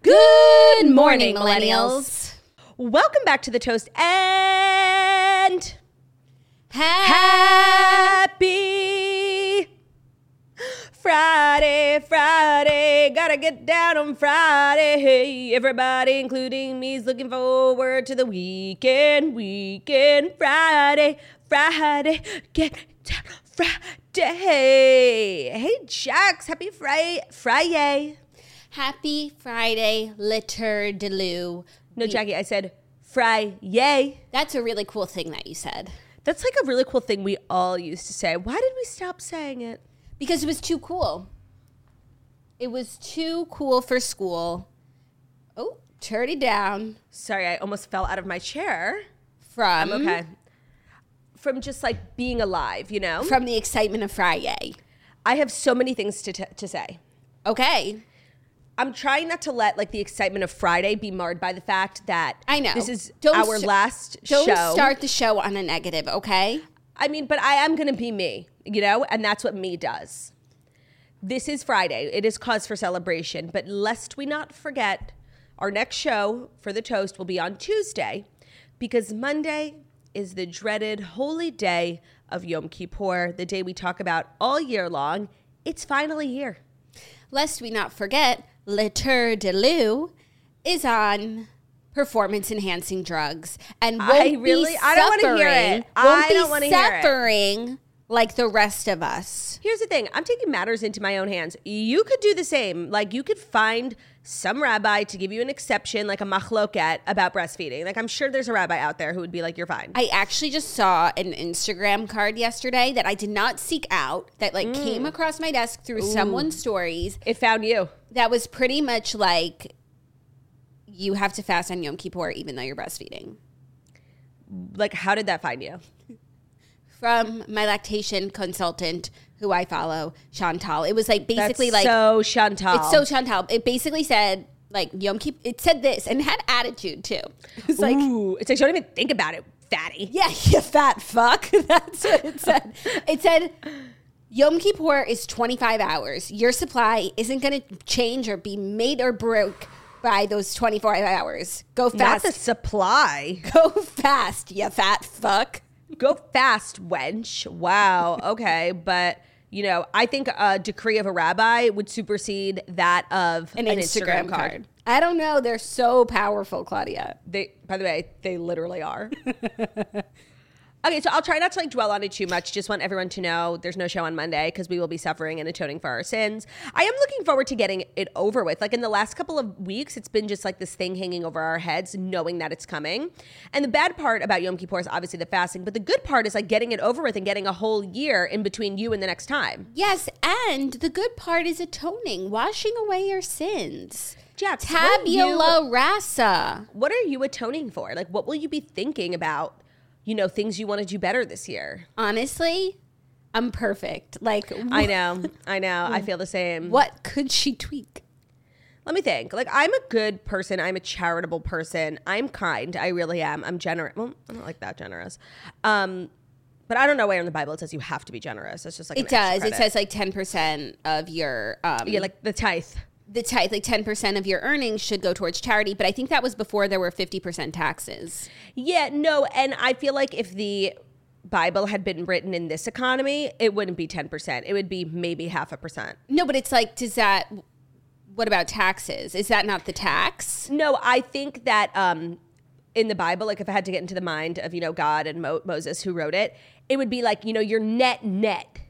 Good morning, millennials. Welcome back to the toast and happy Friday, Friday. Gotta get down on Friday. Hey, everybody, including me, is looking forward to the weekend, weekend, Friday, Friday. Get down on Friday. Hey, Jax, happy Friday, Friday. Happy Friday, Litter de Delou. No, Jackie, I said fry yay. That's a really cool thing that you said That's like a really cool thing we all used to say. Why did we stop saying it? because it was too cool. It was too cool for school. Oh, turn it down Sorry, I almost fell out of my chair. from I'm okay. From just like being alive, you know? from the excitement of Friday. I have so many things to, t- to say. Okay, I'm trying not to let like the excitement of Friday be marred by the fact that I know. this is Don't our st- last don't show. start the show on a negative. Okay, I mean, but I am going to be me, you know, and that's what me does. This is Friday. It is cause for celebration, but lest we not forget, our next show for the toast will be on Tuesday because Monday is the dreaded holy day of Yom Kippur, the day we talk about all year long. It's finally here. lest we not forget, Litter Delou is on performance enhancing drugs and won't I really- be I don't wanna hear it. I don't wanna hear it. suffering like the rest of us. Here's the thing I'm taking matters into my own hands. You could do the same. Like, you could find some rabbi to give you an exception, like a machloket, about breastfeeding. Like, I'm sure there's a rabbi out there who would be like, you're fine. I actually just saw an Instagram card yesterday that I did not seek out that like came Mm. across my desk through someone's stories it found you. that was pretty much like you have to fast on Yom Kippur even though you're breastfeeding. Like, how did that find you? From my lactation consultant who I follow, Chantal. It was like basically That's like so Chantal. It's so Chantal. It basically said like Yom Kippur. It said this and had attitude too. It was like, Ooh, it's like, don't even think about it, fatty. yeah, you fat fuck. That's what it said. It said Yom Kippur is 25 hours. Your supply isn't going to change or be made or broke by those 24 hours. Go Not fast. the supply. Go fast, you fat fuck. Go fast, wench. Wow. Okay. But, you know, I think a decree of a rabbi would supersede that of An, Instagram, card. I don't know. They're so powerful, Claudia. They, by the way, they literally are. okay, so I'll try not to like dwell on it too much. Just want everyone to know there's no show on Monday because we will be suffering and atoning for our sins. I am looking forward to getting it over with. Like in the last couple of weeks, it's been just like this thing hanging over our heads, knowing that it's coming. And the bad part about Yom Kippur is obviously the fasting, but the good part is like getting it over with and getting a whole year in between you and the next time. Yes, and the good part is atoning, washing away your sins. Jax, what you- Tabula rasa. What are you atoning for? Like, what will you be thinking about? You know, things you want to do better this year. Honestly, I'm perfect. Like, I know, I know. I feel the same. what could she tweak? Let me think. Like, I'm a good person. I'm a charitable person. I'm kind. I really am. I'm generous. Well, I'm not like that generous. Um, but I don't know where in the Bible it says you have to be generous. It's just like It does. It says like 10% of your um yeah, like the tithe. The tithe, like 10% of your earnings should go towards charity, but I think that was before there were 50% taxes. Yeah, no, and I feel like if the Bible had been written in this economy, it wouldn't be ten percent. It would be maybe half a percent. No, but it's like does that What about taxes? Is that not the tax? No, I think that um, in the Bible, like if I had to get into the mind of you know God and Mo- Moses who wrote it, it would be like you know your net net.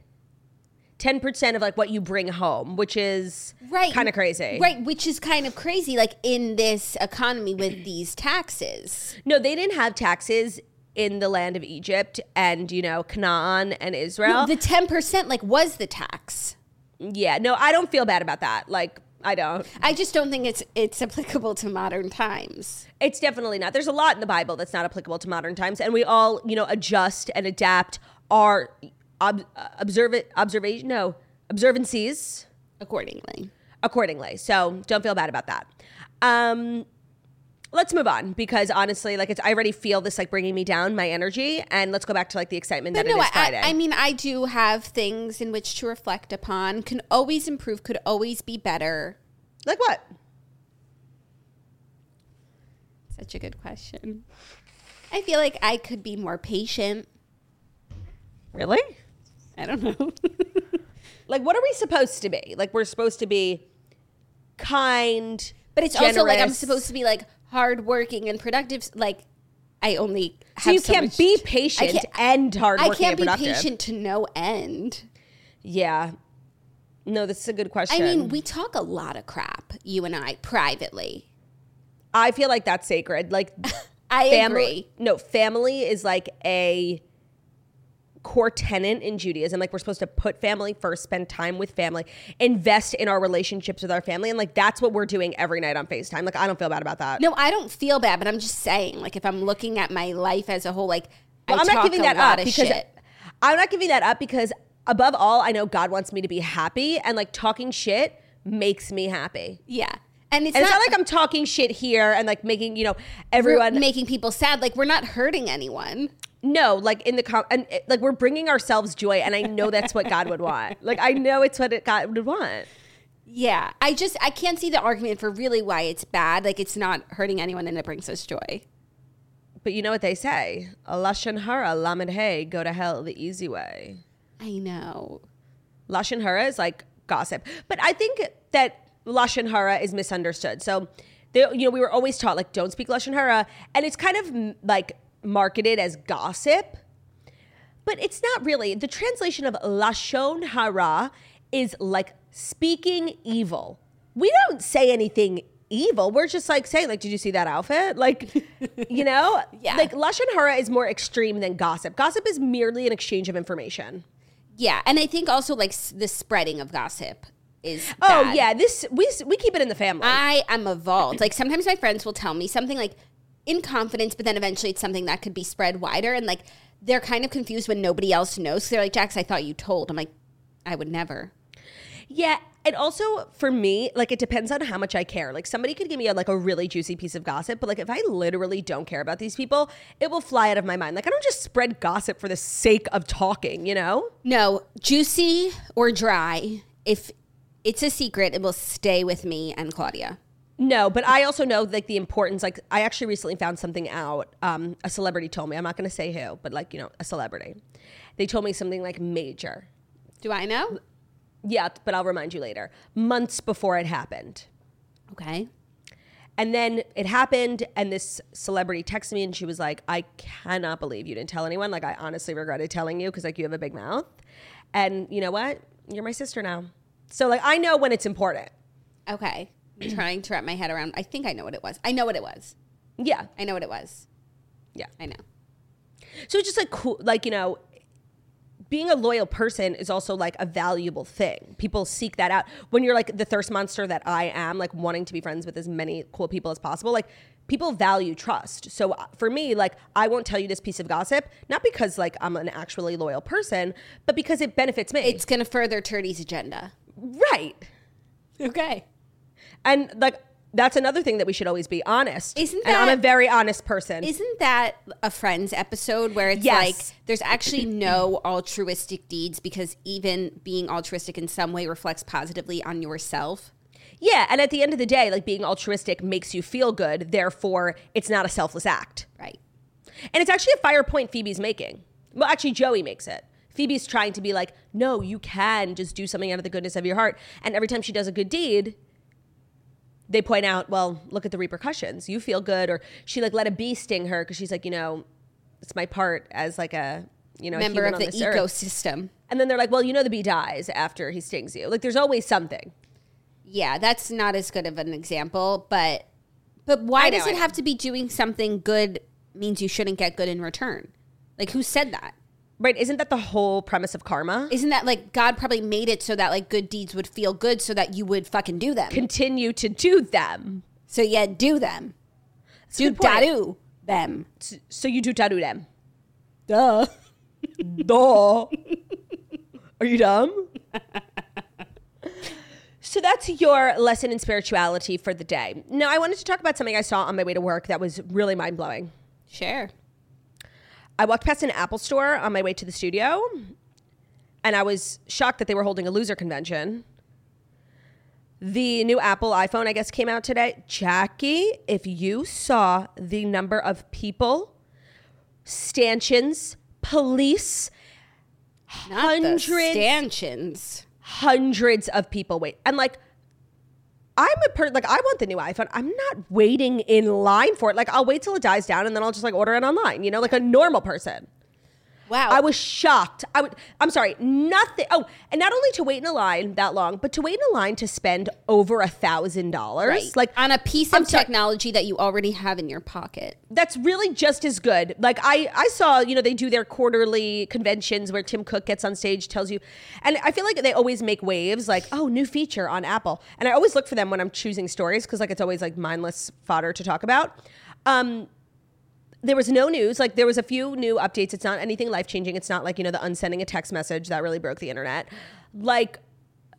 10% of like what you bring home, which is Right. kind of crazy. Right, which is kind of crazy like in this economy with these taxes. No, they didn't have taxes in the land of Egypt and, you know, Canaan and Israel. The 10% like was the tax. yeah, no, I don't feel bad about that. Like, I don't. I just don't think it's it's applicable to modern times. It's definitely not. There's a lot in the Bible that's not applicable to modern times, and we all, you know, adjust and adapt our ob- it. observation, no, observancies accordingly. accordingly. So don't feel bad about that. Um, let's move on because honestly, like it's I already feel this like bringing me down, my energy, and let's go back to like the excitement But that no, it is I, Friday. I mean, I do have things in which to reflect upon. Can always improve. Could always be better. like what? Such a good question. I feel like I could be more patient. Really? I don't know. Like, what are we supposed to be? Like, we're supposed to be kind, but it's also like I'm supposed to be like hardworking and productive. Like I only have So you so can't much- be patient can't- and I can't and be productive. patient to no end. Yeah. No, this is a good question. I mean, we talk a lot of crap, you and I, privately. I feel like that's sacred. Like, I family. agree. No, family is like a core tenet in Judaism. Like, we're supposed to put family first, spend time with family, invest in our relationships with our family, and like that's what we're doing every night on Facetime. Like, I don't feel bad about that. No, I don't feel bad, but I'm just saying, like, if I'm looking at my life as a whole, like, Well, I I'm talk not giving that up because shit. I'm not giving that up because above all, I know God wants me to be happy, and like talking shit makes me happy. Yeah, and it's And not, it's not like I'm talking shit here and like making you know everyone making people sad. Like, we're not hurting anyone. No like in the com and it- like we're bringing ourselves joy, and I know that's what God would want. Like I know it's what it, God would want. Yeah, I just I can't see the argument for really why it's bad. Like, it's not hurting anyone, and it brings us joy. But you know what they say: lashon hara lamed hey, go to hell the easy way. I know. Lashon hara is like gossip, but I think that lashon hara is misunderstood. So, they, you know, we were always taught like don't speak lashon hara, and it's kind of like marketed as gossip, but it's not really. The translation of lashon hara is like speaking evil. We don't say anything evil. We're just like saying like, did you see that outfit? Like, you know, Yeah. Like lashon hara is more extreme than gossip. Gossip is merely an exchange of information. Yeah, and I think also like the spreading of gossip is. Oh bad. yeah, this we we keep it in the family. I am evolved. Like sometimes my friends will tell me something like in confidence, but then eventually it's something that could be spread wider, and like they're kind of confused when nobody else knows. So they're like, "Jax, I thought you told." I'm like, "I would never." yeah, and also for me, like it depends on how much I care. Like somebody could give me a, like a really juicy piece of gossip, but like if I literally don't care about these people, it will fly out of my mind. Like I don't just spread gossip for the sake of talking, you know? No, juicy or dry. If it's a secret, it will stay with me and Claudia. No, but I also know like the importance. Like I actually recently found something out. Um, a celebrity told me. I'm not going to say who, but like you know, a celebrity. They told me something like major. Do I know? Yeah, but I'll remind you later. Months before it happened. Okay. And then it happened, and this celebrity texted me, and she was like, "I cannot believe you didn't tell anyone. Like, I honestly regretted telling you because like you have a big mouth, and you know what? You're my sister now. So like, I know when it's important. Okay. Trying to wrap my head around. I think I know what it was. I know what it was. Yeah, I know what it was. yeah. I know. So it's just like cool, like you know, being a loyal person is also like a valuable thing. People seek that out. When you're like the thirst monster that I am, like wanting to be friends with as many cool people as possible, like people value trust. So uh, for me, like I won't tell you this piece of gossip, not because like I'm an actually loyal person, but because it benefits me. It's going to further Turdy's agenda. right. Okay. And like that's another thing that we should always be honest. Isn't and I'm a very honest person. Isn't that a Friends episode where it's Yes. like there's actually no altruistic deeds because even being altruistic in some way reflects positively on yourself? Yeah, and at the end of the day, like being altruistic makes you feel good, therefore it's not a selfless act. Right. And it's actually a fire point Phoebe's making. Well, actually Joey makes it. Phoebe's trying to be like, "No, you can just do something out of the goodness of your heart." And every time she does a good deed, they point out, well, look at the repercussions. You feel good, or she like let a bee sting her because she's like, you know, it's my part as like a you know Member of the this earth. ecosystem. And then they're like, well, you know, the bee dies after he stings you. Like, there's always something. Yeah, that's not as good of an example, but but why I does it have to be doing something good means you shouldn't get good in return? Like who said that? Right? Isn't that the whole premise of karma? Isn't that like God probably made it so that like good deeds would feel good so that you would fucking do them? Continue to do them. so yeah, do them. a Do da-do them. So you do tattoo them. Duh. Duh. Are you dumb? so that's your lesson in spirituality for the day. Now, I wanted to talk about something I saw on my way to work that was really mind blowing. Sure. I walked past an Apple store on my way to the studio, and I was shocked that they were holding a loser convention. The new Apple iPhone, I guess, came out today. Jackie, if you saw the number of people, stanchions, police, Not Hundreds. the stanchions. hundreds of people wait. And like, I'm a person, like, I want the new iPhone. I'm not waiting in line for it. Like, I'll wait till it dies down and then I'll just like order it online, you know, like a normal person. Wow. I was shocked. I would. I'm sorry. Nothing. Oh, and not only to wait in a line that long, but to wait in a line to spend over a thousand dollars. Like on a piece I'm of sorry. technology that you already have in your pocket. that's really just as good. Like I, I saw, you know, they do their quarterly conventions where Tim Cook gets on stage, tells you, and I feel like they always make waves, like, oh, new feature on Apple, and I always look for them when I'm choosing stories because like it's always like mindless fodder to talk about. Um, there was no news. Like there was a few new updates. It's not anything life changing. It's not like you know the unsending a text message that really broke the internet. Like,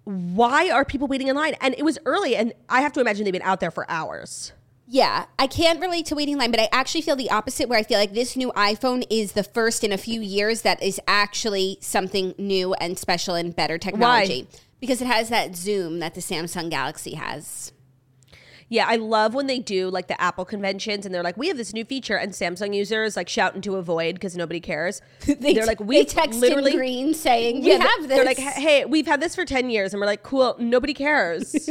why are people waiting in line? And it was early, and I have to imagine they've been out there for hours. Yeah, I can't relate to waiting line, but I actually feel the opposite where I feel like this new iPhone is the first in a few years that is actually something new and special and better technology. Because it has that zoom that the Samsung Galaxy has. Yeah, I love when they do like the Apple conventions and they're like, we have this new feature, and Samsung users like shout into a void because nobody cares. They are like, they we text literally in green saying, we Yeah, have this. They're like, hey, we've had this for 10 years. And we're like, cool, nobody cares.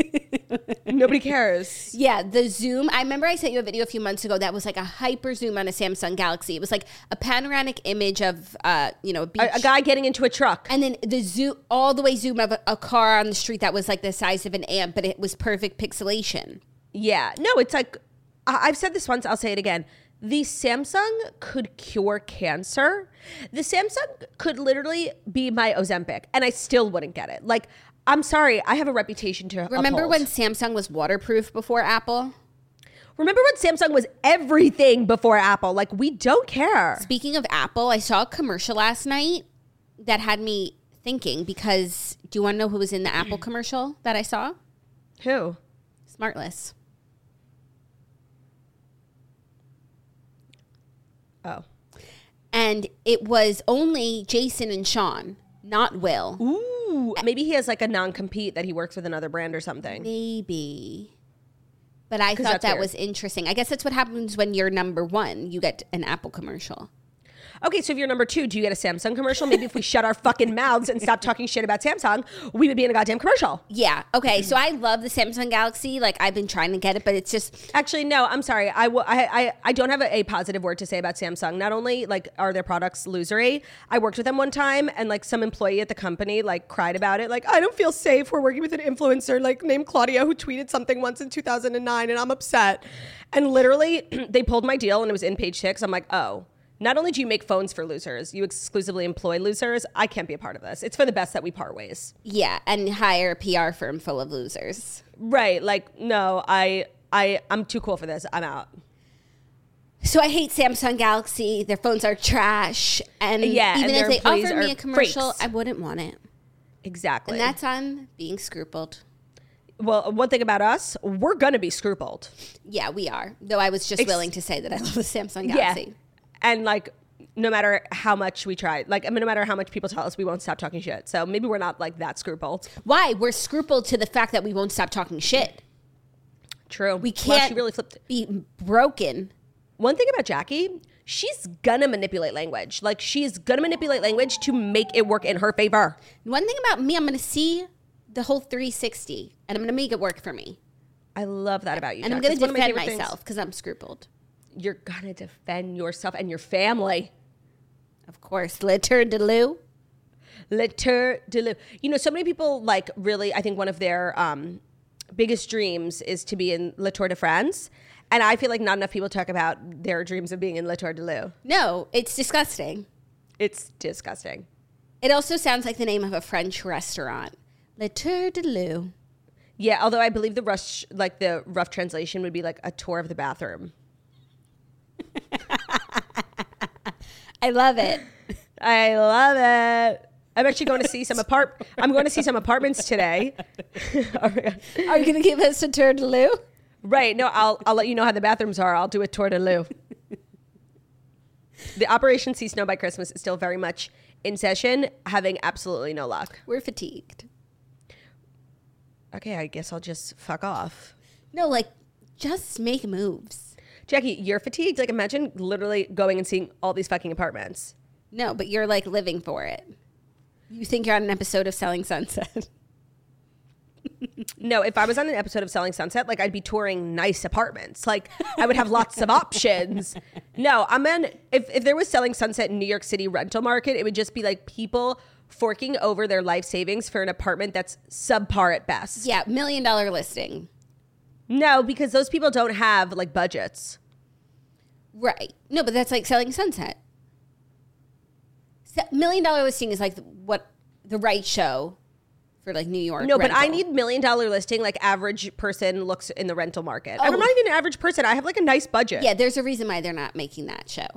nobody cares. Yeah, the zoom. I remember I sent you a video a few months ago that was like a hyper zoom on a Samsung Galaxy. It was like a panoramic image of, uh, you know, a. A, a guy getting into a truck. and then the zoom, all the way zoom of a, a car on the street that was like the size of an ant, but it was perfect pixelation. Yeah. No, it's like, I- I've said this once, I'll say it again. The Samsung could cure cancer. The Samsung could literally be my Ozempic, and I still wouldn't get it. Like, I'm sorry, I have a reputation to Remember uphold. when Samsung was waterproof before Apple? Remember when Samsung was everything before Apple? Like, we don't care. Speaking of Apple, I saw a commercial last night that had me thinking because do you want to know who was in the Apple commercial that I saw? Who? Smartless. Oh. And it was only Jason and Sean, not Will. Ooh. Maybe he has like a non compete that he works with another brand or something. Maybe. But I thought that weird. was interesting. I guess that's what happens when you're number one. You get an Apple commercial. Okay, so if you're number two, do you get a Samsung commercial? Maybe if we shut our fucking mouths and stop talking shit about Samsung, we would be in a goddamn commercial. Yeah. Okay. So I love the Samsung Galaxy. Like I've been trying to get it, but it's just Actually, no, I'm sorry. I, w- I, I, I don't have a, a positive word to say about Samsung. Not only like are their products losery, I worked with them one time and like some employee at the company like cried about it. Like, I don't feel safe. We're working with an influencer like named Claudia who tweeted something once in 2009 and I'm upset. And literally they pulled my deal and it was in page six. I'm like, oh, not only do you make phones for losers, you exclusively employ losers. I can't be a part of this. It's for the best that we part ways. yeah, and hire a PR firm full of losers. Right. Like, no, I, I, I'm too cool for this. I'm out. So I hate Samsung Galaxy. Their phones are trash, and Yeah, even and if they offered me a commercial, freaks. I wouldn't want it. Exactly. And that's on being scrupled. Well, one thing about us, we're gonna be scrupled. Yeah, we are. Though I was just Ex- willing to say that I love the Samsung Galaxy. Yeah, and like no matter how much we try, like I mean, no matter how much people tell us, we won't stop talking shit. So maybe we're not like that scrupled. Why? We're scrupled to the fact that we won't stop talking shit. True. We can't she really flipped. be broken. One thing about Jackie, she's gonna manipulate language. Like she's gonna manipulate language to make it work in her favor. One thing about me, I'm to see the whole 360 and I'm to make it work for me. I love that about you. And I'm gonna my defend myself because I'm scrupled. You're gonna defend yourself and your family. Of course. Litter de Lou. Litter de Lou. You know, so many people like really. I think one of their um, biggest dreams is to be in Le Tour de France, and I feel like not enough people talk about their dreams of being in Le Tour de Lou. No, it's disgusting. It's disgusting. It also sounds like the name of a French restaurant. Litter de Lou. Yeah, although I believe the rush, like the rough translation, would be like a tour of the bathroom. I love it. I love it. I'm actually going to see some apart. I'm going to see some apartments today. Are you going to give us a tour de Lou? Right. No, I'll I'll let you know how the bathrooms are. I'll do a tour de Lou. the Operation See Snow by Christmas is still very much in session, having absolutely no luck. We're fatigued. Okay, I guess I'll just fuck off. No, like, just make moves. Jackie, you're fatigued. Like imagine literally going and seeing all these fucking apartments. No, but you're like living for it. You think you're on an episode of Selling Sunset. No, if I was on an episode of Selling Sunset, like I'd be touring nice apartments. Like I would have lots of options. No, I'm in. If if there was Selling Sunset in New York City rental market, it would just be like people forking over their life savings for an apartment that's subpar at best. yeah, million dollar listing. No, because those people don't have like budgets. Right. No, but that's like Selling Sunset. Se- million dollar listing is like what the right show for like New York. No, but I need million dollar listing like average person looks in the rental market. And Oh. I'm not even an average person. I have like a nice budget. Yeah, there's a reason why they're not making that show.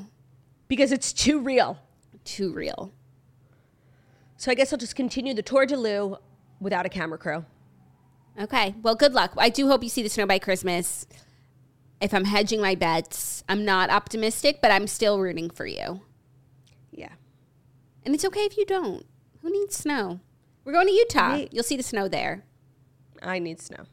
Because it's too real. Too real. So I guess I'll just continue the tour de Lou without a camera crew. Okay. Well, good luck. I do hope you see the snow by Christmas. If I'm hedging my bets, I'm not optimistic, but I'm still rooting for you. Yeah. And it's okay if you don't. Who needs snow? We're going to Utah. You'll see the snow there. I need snow.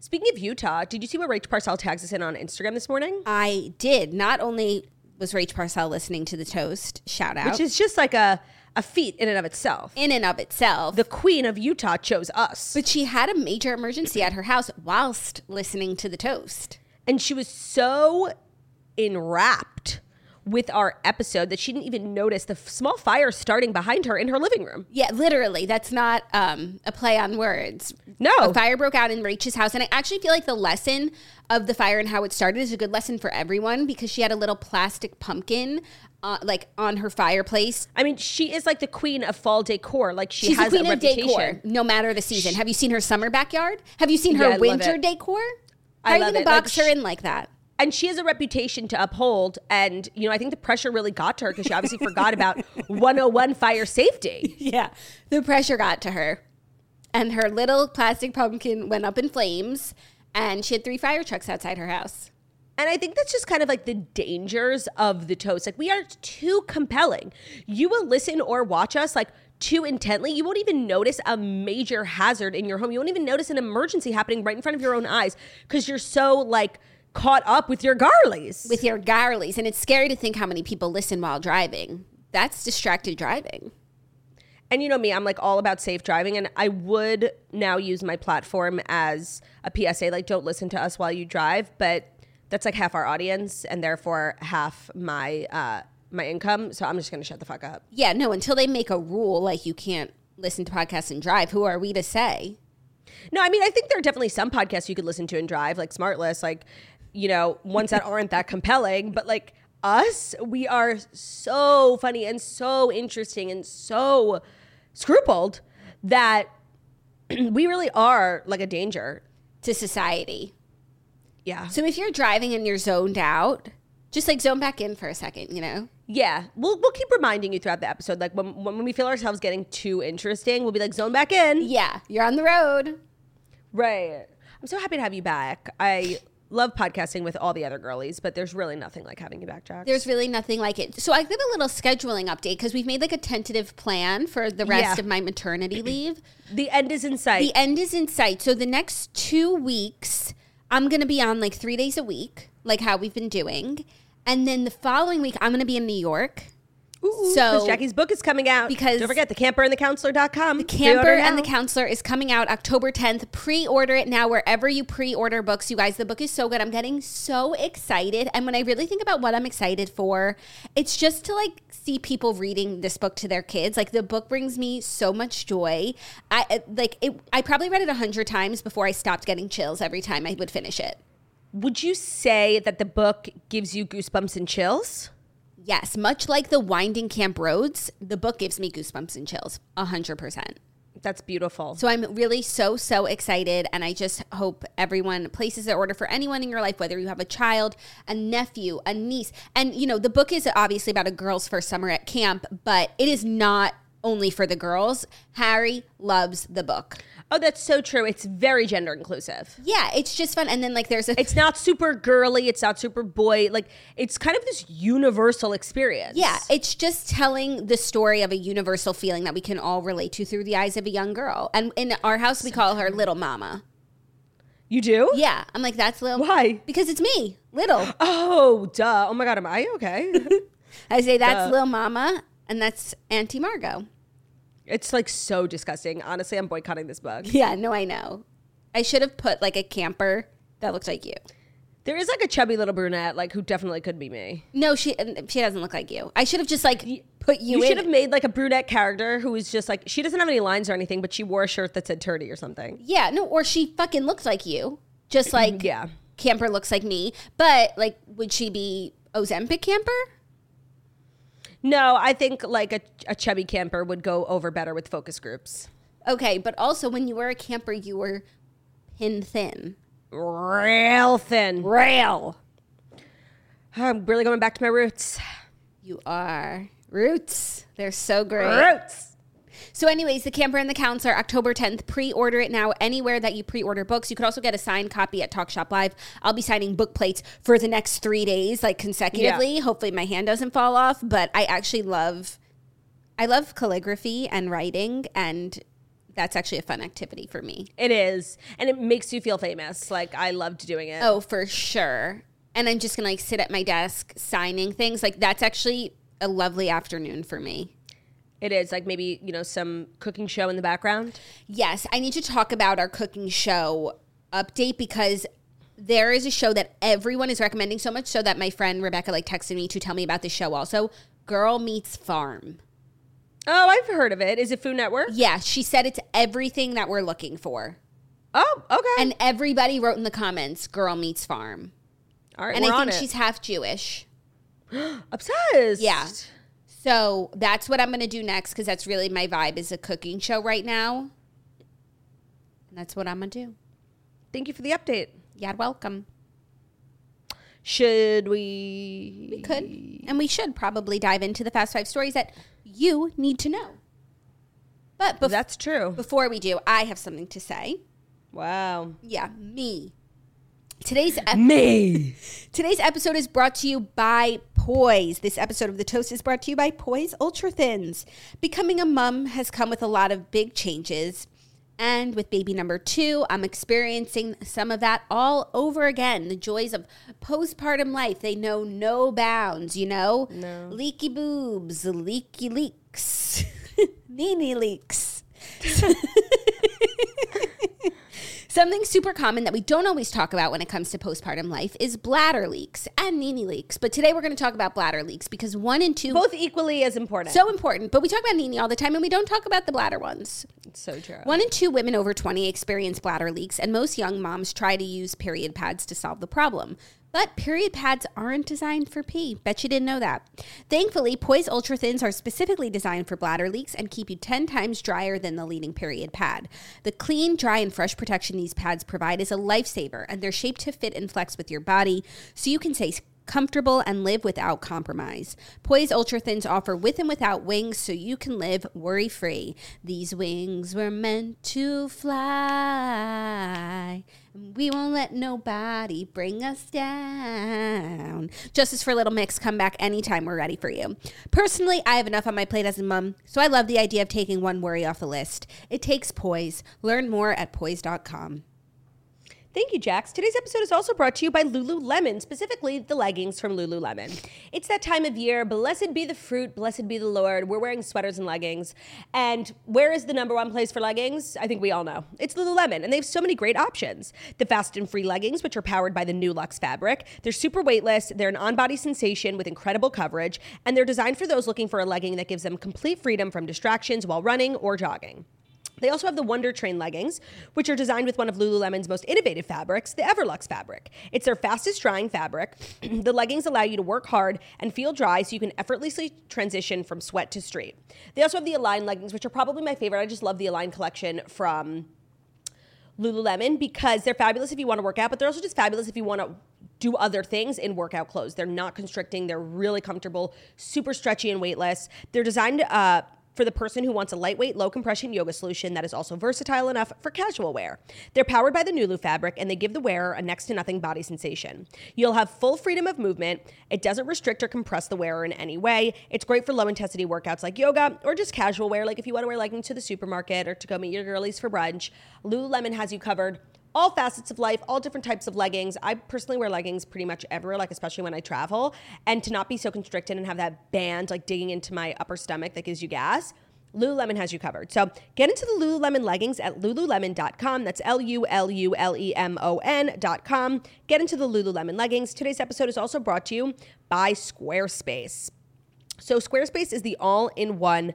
Speaking of Utah, did you see what Rach Parcell tags us in on Instagram this morning? I did. Not only was Rach Parcell listening to the toast, shout out, Which is just like a, a feat in and of itself. in and of itself. The queen of Utah chose us. but she had a major emergency at her house whilst listening to the toast. And she was so enwrapped with our episode that she didn't even notice the f- small fire starting behind her in her living room. Yeah, literally. That's not um, a play on words. No. A fire broke out in Rachel's house. And I actually feel like the lesson of the fire and how it started is a good lesson for everyone because she had a little plastic pumpkin uh, like on her fireplace. I mean, she is like the queen of fall decor. Like she She's has the queen a of reputation. decor, no matter the season. Have you seen her summer backyard? Have you seen Yeah, I her love winter it. decor? I How are you love going it. to Like, box her sh- in like that? and she has a reputation to uphold. And, you know, I think the pressure really got to her because she obviously forgot about 101 fire safety. Yeah. The pressure got to her. And her little plastic pumpkin went up in flames. And she had three fire trucks outside her house. And I think that's just kind of like the dangers of the toast. Like, we are too compelling. You will listen or watch us like too intently. You won't even notice a major hazard in your home. You won't even notice an emergency happening right in front of your own eyes because you're so like caught up with your garlies. with your garlies. And it's scary to think how many people listen while driving. That's distracted driving. And you know me, I'm like all about safe driving, and I would now use my platform as a PSA, like don't listen to us while you drive. But that's like half our audience, and therefore half my uh, my income. So I'm just gonna shut the fuck up. Yeah, no, until they make a rule like you can't listen to podcasts and drive, who are we to say? No, I mean I think there are definitely some podcasts you could listen to and drive, like Smartless, like you know ones that aren't that compelling, but like us, we are so funny and so interesting and so scrupled that we really are like a danger. To society. Yeah. So if you're driving and you're zoned out, just like zone back in for a second, you know? Yeah, we'll we'll keep reminding you throughout the episode. Like when when we feel ourselves getting too interesting, we'll be like, zone back in. Yeah, you're on the road. Right. I'm so happy to have you back. I love podcasting with all the other girlies, but there's really nothing like having you back, Jack. There's really nothing like it. So I give a little scheduling update because we've made like a tentative plan for the rest Yeah. of my maternity leave. the end is in sight. The end is in sight. So the next two weeks, I'm going to be on like three days a week, like how we've been doing. And then the following week, I'm going to be in New York. Ooh, So- Jackie's book is coming out. Because- don't forget the camper and the counselor.com. The Camper and the Counselor is coming out October 10th. Pre-order it now wherever you pre-order books. You guys, the book is so good. I'm getting so excited. And when I really think about what I'm excited for, it's just to like see people reading this book to their kids. Like the book brings me so much joy. I like it I probably read it a 100 times before I stopped getting chills every time I would finish it. Would you say that the book gives you goosebumps and chills? Yes, much like the Winding Camp Roads, the book gives me goosebumps and chills. 100%. That's beautiful. So I'm really so, so excited. And I just hope everyone places their order for anyone in your life, whether you have a child, a nephew, a niece. And, you know, the book is obviously about a girl's first summer at camp, but it is not only for the girls. Harry loves the book. Oh, that's so true. It's very gender inclusive. Yeah, it's just fun. And then, like, there's a. It's not super girly. It's not super boy. Like it's kind of this universal experience. yeah, it's just telling the story of a universal feeling that we can all relate to through the eyes of a young girl. And in our house, we call her Little Mama. you do. Yeah, I'm like, that's Little. Why? Because it's me, Little. Oh, duh. Oh my god, am I okay? I say that's Duh. Lil Mama, and that's Auntie Margot. It's like so disgusting. Honestly, I'm boycotting this book. Yeah, no, I know. I should have put like a camper that looks like you. There is like a chubby little brunette, like who definitely could be me. No, she she doesn't look like you. I should have just like put you, You should have made like a brunette character who was just like she doesn't have any lines or anything, but she wore a shirt that said "turdy" or something. yeah, no, or she fucking looks like you, just like Yeah. camper looks like me. But like, would she be Ozempic camper? No, I think like a, a chubby camper would go over better with focus groups. Okay, but also when you were a camper, you were pin thin. Real thin. Rail. I'm really going back to my roots. You are roots. They're so great. Roots. So, anyways, The Camper and the Counselor, October 10th. Pre order it now anywhere that you pre order books. You could also get a signed copy at Talk Shop Live. I'll be signing book plates for the next three days, like consecutively. Hopefully, my hand doesn't fall off. But I actually love, I love calligraphy and writing, and that's actually a fun activity for me. It is, and it makes you feel famous. Like I loved doing it. Oh, for sure. And I'm just gonna like sit at my desk signing things. Like, that's actually a lovely afternoon for me. It is like maybe you know some cooking show in the background. Yes, I need to talk about our cooking show update because there is a show that everyone is recommending so much so that my friend Rebecca like texted me to tell me about the show also. Girl Meets Farm. Oh, I've heard of it. Is it Food Network? Yeah, she said it's everything that we're looking for. Oh, okay. And everybody wrote in the comments, Girl Meets Farm. All right, And we're I think she's half Jewish. obsessed. Yeah. So that's what I'm going to do next because that's really my vibe is a cooking show right now. And that's what I'm going to do. Thank you for the update. You're welcome. Should we? We could. And we should probably dive into the fast five stories that you need to know. But bef- That's true. before we do, I have something to say. Wow. Yeah, me. Today's ep- Me. today's episode is brought to you by Poise. This episode of The Toast is brought to you by Poise Ultra Thins. Becoming a mom has come with a lot of big changes. And with baby number two, I'm experiencing some of that all over again. The joys of postpartum life, they know no bounds, you know? No. Leaky boobs, leaky leaks, Nene leaks. Something super common that we don't always talk about when it comes to postpartum life is bladder leaks and nini leaks. But today we're going to talk about bladder leaks because one and two Both equally as important. so important. But we talk about nini all the time and we don't talk about the bladder ones. it's so true. One in two women over 20 experience bladder leaks, and most young moms try to use period pads to solve the problem. But period pads aren't designed for pee. Bet you didn't know that. Thankfully, Poise Ultra Thins are specifically designed for bladder leaks and keep you 10 times drier than the leading period pad. The clean, dry, and fresh protection these pads provide is a lifesaver, and they're shaped to fit and flex with your body so you can stay comfortable and live without compromise. Poise Ultra Thins offer with and without wings so you can live worry free. These wings were meant to fly. We won't let nobody bring us down. Justice for Little Mix, come back anytime we're ready for you. Personally, I have enough on my plate as a mom, so I love the idea of taking one worry off the list. It takes poise. Learn more at poise.com. Thank you, Jax. Today's episode is also brought to you by Lululemon, specifically the leggings from Lululemon. It's that time of year. Blessed be the fruit, blessed be the Lord. We're wearing sweaters and leggings. And where is the number one place for leggings? I think we all know. It's Lululemon, and they have so many great options. The fast and free leggings, which are powered by the Nulux fabric. They're super weightless, they're an on body sensation with incredible coverage, and they're designed for those looking for a legging that gives them complete freedom from distractions while running or jogging. They also have the Wonder Train leggings, which are designed with one of Lululemon's most innovative fabrics, the Everlux fabric. It's their fastest drying fabric. the leggings allow you to work hard and feel dry so you can effortlessly transition from sweat to street. They also have the Align leggings, which are probably my favorite. I just love the Align collection from Lululemon because they're fabulous if you want to work out, but they're also just fabulous if you want to do other things in workout clothes. They're not constricting, they're really comfortable, super stretchy and weightless. They're designed uh, for the person who wants a lightweight, low compression yoga solution that is also versatile enough for casual wear. They're powered by the Nulu fabric and they give the wearer a next to nothing body sensation. You'll have full freedom of movement. It doesn't restrict or compress the wearer in any way. It's great for low intensity workouts like yoga or just casual wear, like if you want to wear leggings to the supermarket or to go meet your girlies for brunch. Lululemon has you covered all facets of life, all different types of leggings. I personally wear leggings pretty much everywhere, like especially when I travel, and to not be so constricted and have that band like digging into my upper stomach that gives you gas. Lululemon has you covered. So get into the Lululemon leggings at lululemon.com. That's L U L U L E M O N.com. Get into the Lululemon leggings. Today's episode is also brought to you by Squarespace. So, Squarespace is the all in one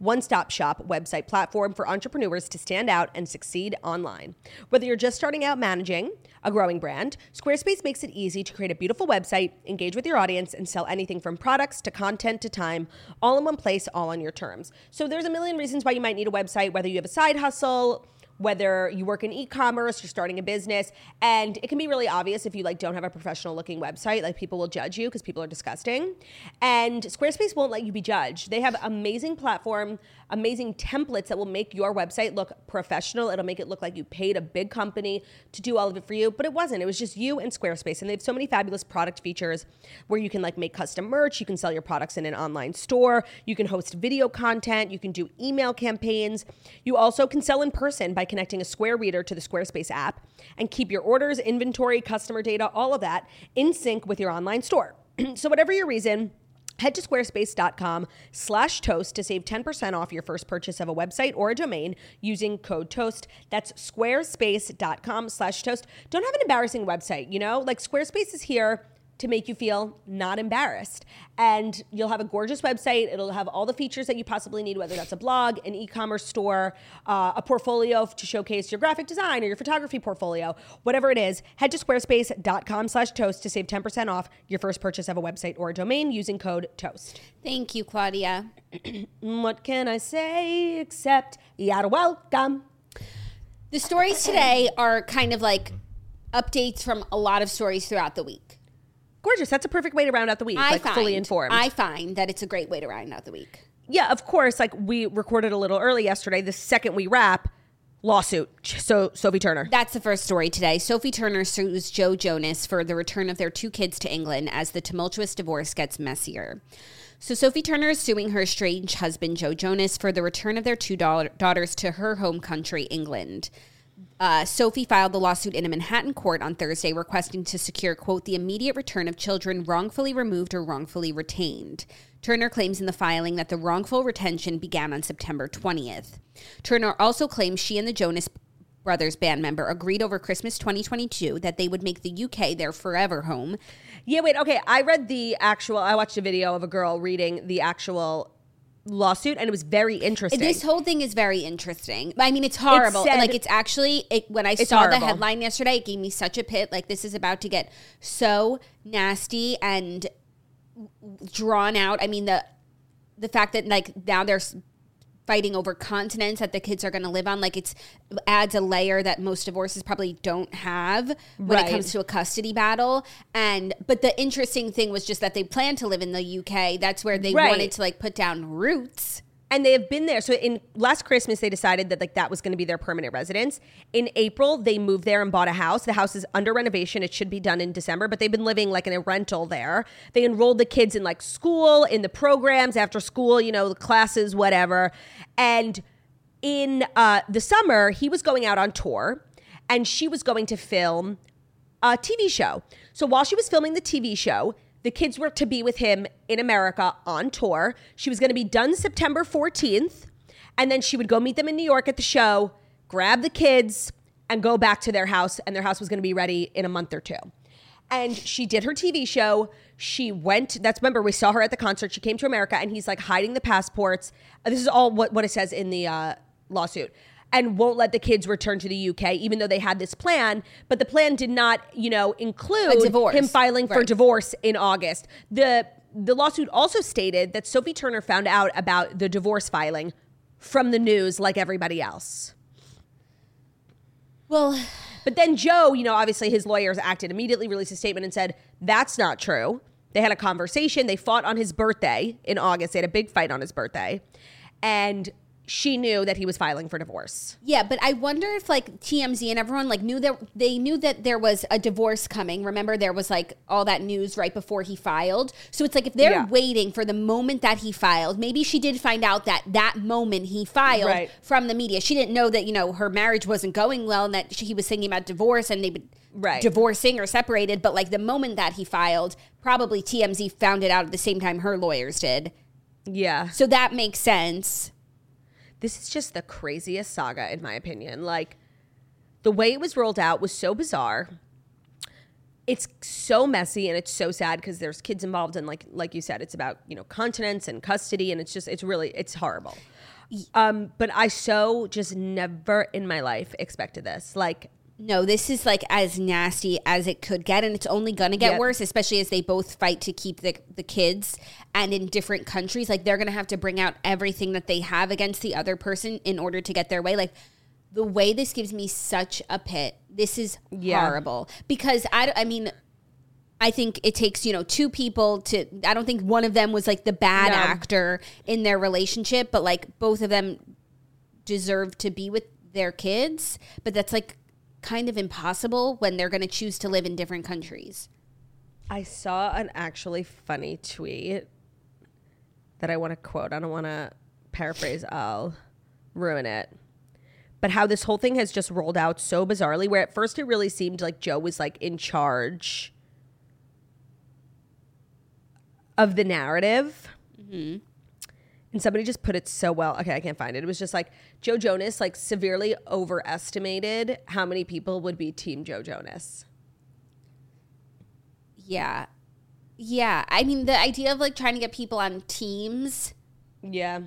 one stop shop website platform for entrepreneurs to stand out and succeed online. Whether you're just starting out managing a growing brand, Squarespace makes it easy to create a beautiful website, engage with your audience, and sell anything from products to content to time, all in one place, all on your terms. So there's a million reasons why you might need a website, whether you have a side hustle, whether you work in e-commerce, you're starting a business, and it can be really obvious if you like don't have a professional looking website, like people will judge you because people are disgusting. And Squarespace won't let you be judged. They have amazing platform, amazing templates that will make your website look professional. It'll make it look like you paid a big company to do all of it for you, but it wasn't. It was just you and Squarespace. And they have so many fabulous product features where you can like make custom merch, you can sell your products in an online store, you can host video content, you can do email campaigns. You also can sell in person by connecting a Square Reader to the Squarespace app and keep your orders, inventory, customer data, all of that in sync with your online store. so whatever your reason, Head to squarespace.com slash toast to save 10% off your first purchase of a website or a domain using code TOAST. That's squarespace.com slash toast. Don't have an embarrassing website, you know? Like Squarespace is here to make you feel not embarrassed. And you'll have a gorgeous website. It'll have all the features that you possibly need, whether that's a blog, an e commerce store, uh, a portfolio to showcase your graphic design or your photography portfolio, whatever it is. Head to squarespace.com slash toast to save 10% off your first purchase of a website or a domain using code TOAST. Thank you, Claudia. what can I say except you're welcome? The stories today are kind of like updates from a lot of stories throughout the week. Gorgeous. That's a perfect way to round out the week. I like find, fully informed. I find that it's a great way to round out the week. yeah, of course. Like we recorded a little early yesterday. The second we wrap, lawsuit. So Sophie Turner. That's the first story today. Sophie Turner sues Joe Jonas for the return of their two kids to England as the tumultuous divorce gets messier. So Sophie Turner is suing her estranged husband Joe Jonas for the return of their two da- daughters to her home country, England. Uh, Sophie filed the lawsuit in a Manhattan court on Thursday, requesting to secure, quote, the immediate return of children wrongfully removed or wrongfully retained. Turner claims in the filing that the wrongful retention began on September 20th. Turner also claims she and the Jonas Brothers band member agreed over Christmas 2022 that they would make the UK their forever home. Yeah, wait. Okay, I read the actual. I watched a video of a girl reading the actual lawsuit, and it was very interesting. This whole thing is very interesting. I mean, it's horrible. said- like, it's actually it, when I saw the headline yesterday, it gave me such a pit. Like, this is about to get so nasty and drawn out. I mean, the the fact that like now they're s- fighting over continents that the kids are going to live on, like it's adds a layer that most divorces probably don't have when Right. it comes to a custody battle. And but the interesting thing was just that they plan to live in the UK. That's where they Right. wanted to like put down roots. And they have been there. So in last Christmas, they decided that like that was going to be their permanent residence. In April, they moved there and bought a house. The house is under renovation. It should be done in December, but they've been living like in a rental there. They enrolled the kids in like school, in the programs after school, you know, the classes, whatever. And in uh, the summer, he was going out on tour. and she was going to film a TV show. So while she was filming the TV show, the kids were to be with him in America on tour. She was going to be done September 14th, and then she would go meet them in New York at the show, grab the kids, and go back to their house, and their house was going to be ready in a month or two. And she did her TV show. She went, that's remember, we saw her at the concert. She came to America, and he's like hiding the passports. This is all what, what it says in the uh, lawsuit and won't let the kids return to the UK, even though they had this plan. But the plan did not, you know, include him filing for Right. divorce in August. The the lawsuit also stated that Sophie Turner found out about the divorce filing from the news like everybody else. Well, But then Joe, you know, obviously his lawyers acted immediately, released a statement and said, that's not true. They had a conversation. They fought on his birthday in August. They had a big fight on his birthday. And she knew that he was filing for divorce. yeah, but I wonder if like TMZ and everyone like knew that they knew that there was a divorce coming. Remember, there was like all that news right before he filed. So it's like if they're Yeah. waiting for the moment that he filed, maybe she did find out that that moment he filed Right. from the media. She didn't know that you know her marriage wasn't going well and that she, he was thinking about divorce and they would Right. divorcing or separated. But like the moment that he filed, probably TMZ found it out at the same time her lawyers did. Yeah. So that makes sense. This is just the craziest saga in my opinion. Like the way it was rolled out was so bizarre. It's so messy and it's so sad because there's kids involved and like like you said it's about you know continence and custody and it's just it's really it's horrible. Um but i so just never in my life expected this. Like No, this is like as nasty as it could get, and it's only gonna get Yep. worse, especially as they both fight to keep the the kids. And in different countries, like they're gonna have to bring out everything that they have against the other person in order to get their way. Like the way this gives me such a pit. This is Yeah. horrible because I, I mean. I think it takes, you know, two people to I don't think one of them was like the bad No. actor in their relationship, but like both of them deserve to be with their kids, but that's like kind of impossible when they're going to choose to live in different countries. I saw an actually funny tweet that I want to quote. I don't want to paraphrase, I'll ruin it. But how this whole thing has just rolled out so bizarrely, where at first it really seemed like Joe was like in charge mm-hmm. of the narrative. Mm-hmm. And somebody just put it so well. Okay, I can't find it. It was just like Joe Jonas like severely overestimated how many people would be Team Joe Jonas. Yeah. Yeah. I mean, the idea of like trying to get people on teams. Yeah.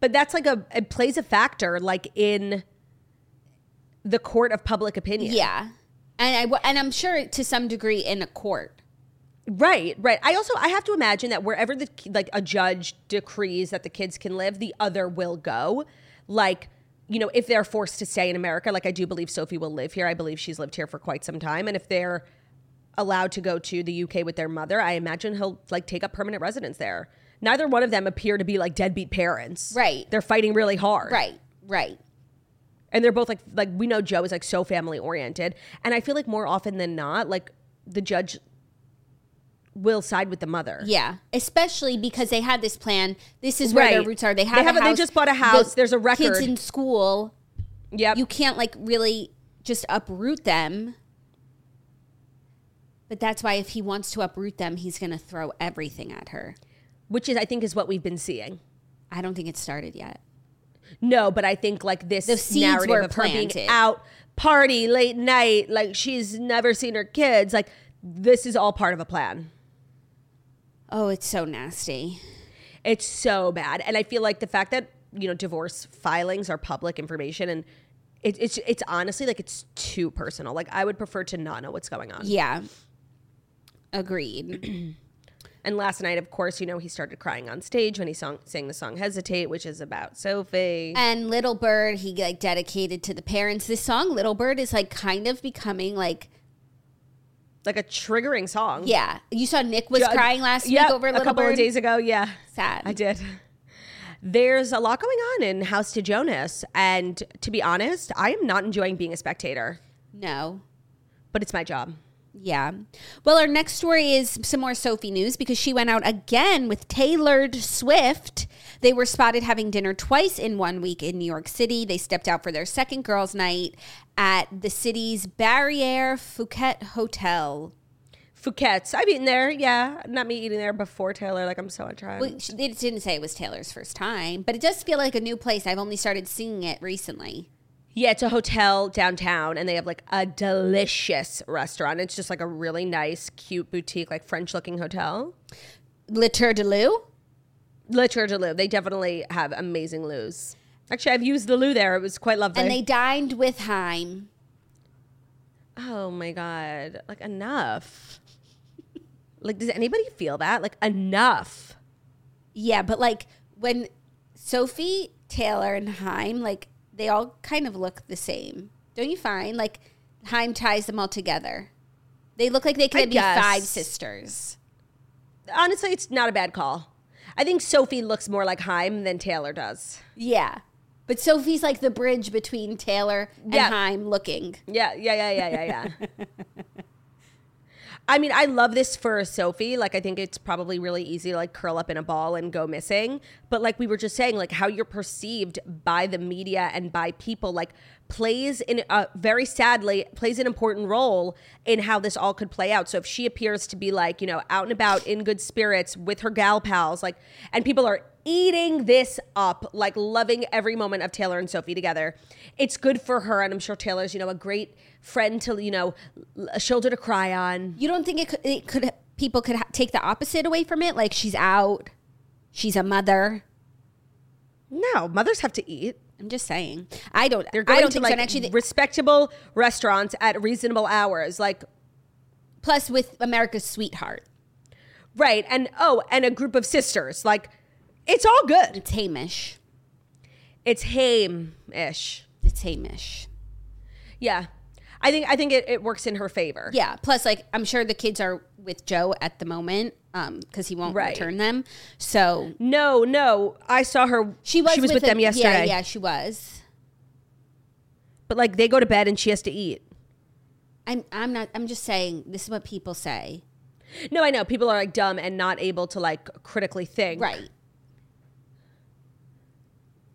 But that's like a it plays a factor like in the court of public opinion. Yeah. And I, and I'm sure to some degree in a court. Right, right. I also I have to imagine that wherever the like a judge decrees that the kids can live, the other will go. Like, you know, if they're forced to stay in America, like I do believe Sophie will live here. I believe she's lived here for quite some time and if they're allowed to go to the UK with their mother, I imagine he'll like take up permanent residence there. Neither one of them appear to be like deadbeat parents. Right. They're fighting really hard. Right. Right. and they're both like like we know Joe is like so family oriented, and I feel like more often than not, like the judge will side with the mother. Yeah. Especially because they had this plan. This is where their roots are. They They have, have a a- they just bought a house. The There's a record. Kids in school. Yep. you can't like really just uproot them. But that's why if he wants to uproot them, he's going to throw everything at her. which is I think is what we've been seeing. I don't think it started yet. No, but I think like this The seeds narrative were of her being planted. out party late night, like she's never seen her kids, like this is all part of a plan. Oh, it's so nasty. It's so bad, and I feel like the fact that you know divorce filings are public information, and it, it's it's honestly like it's too personal. Like I would prefer to not know what's going on. Yeah. Agreed. And last night, of course, you know he started crying on stage when he song, sang the song "Hesitate," which is about Sophie. and Little Bird, he like dedicated to the parents. This song, Little Bird, is like kind of becoming like, like a triggering song. yeah. You saw Nick was crying last Yep, week over a couple Bird. of days ago. Yeah, Sad. I did. There's a lot going on in House to Jonas, and to be honest, I am not enjoying being a spectator, No. but it's my job. Yeah. Well, our next story is some more Sophie news because she went out again with Taylor Swift. They were spotted having dinner twice in one week in New York City. They stepped out for their second girls' night at the city's Barriere Fouquet Hotel. Fouquet's. I've eaten there. Yeah, not me eating there before Taylor. Like I'm so on trial. Well, they didn't say it was Taylor's first time, but it does feel like a new place. I've only started seeing it recently. Yeah, it's a hotel downtown, and they have like a delicious restaurant. It's just like a really nice, cute boutique, like French looking hotel. Le Tour de Lou? Le Tour de Lou. They definitely have amazing loos. Actually, I've used the loo there. It was quite lovely. And they dined with Haim. oh my god, like enough. like, does anybody feel that? Like enough. Yeah, but like when Sophie, Taylor, and Haim, like they all kind of look the same. Don't you find? Like Haim ties them all together. They look like they could be five sisters. Honestly, it's not a bad call. I think Sophie looks more like Haim than Taylor does. Yeah. But Sophie's like the bridge between Taylor and Yeah. Haim looking. Yeah, yeah, yeah, yeah, yeah, yeah. I mean, I love this for Sophie. Like, I think it's probably really easy to like curl up in a ball and go missing. But like we were just saying, like how you're perceived by the media and by people, like plays in a very sadly plays an important role in how this all could play out. So if she appears to be like you know out and about in good spirits with her gal pals, like, and people are eating this up, like loving every moment of Taylor and Sophie together. It's good for her, and I'm sure Taylor's, you know, a great friend to, you know, a shoulder to cry on. You don't think it could, it could people could ha- take the opposite away from it? Like she's out, she's a mother. No, mothers have to eat. I'm just saying. I don't. They're going I don't to think like so. Actually, respectable restaurants at reasonable hours, like plus with America's sweetheart, right, and oh, and a group of sisters, like it's all good. it's Hamish. It's Haim-ish. It's Hamish. Yeah, I think I think it, it works in her favor. Yeah. Plus, like, I'm sure the kids are with Joe at the moment um, because he won't Right. return them. So No, no, I saw her. she was. she was with, a- them yesterday. Yeah, yeah, she was. But like they go to bed and she has to eat. I'm. I'm not. I'm just saying. This is what people say. No, I know people are like dumb and not able to like critically think. Right.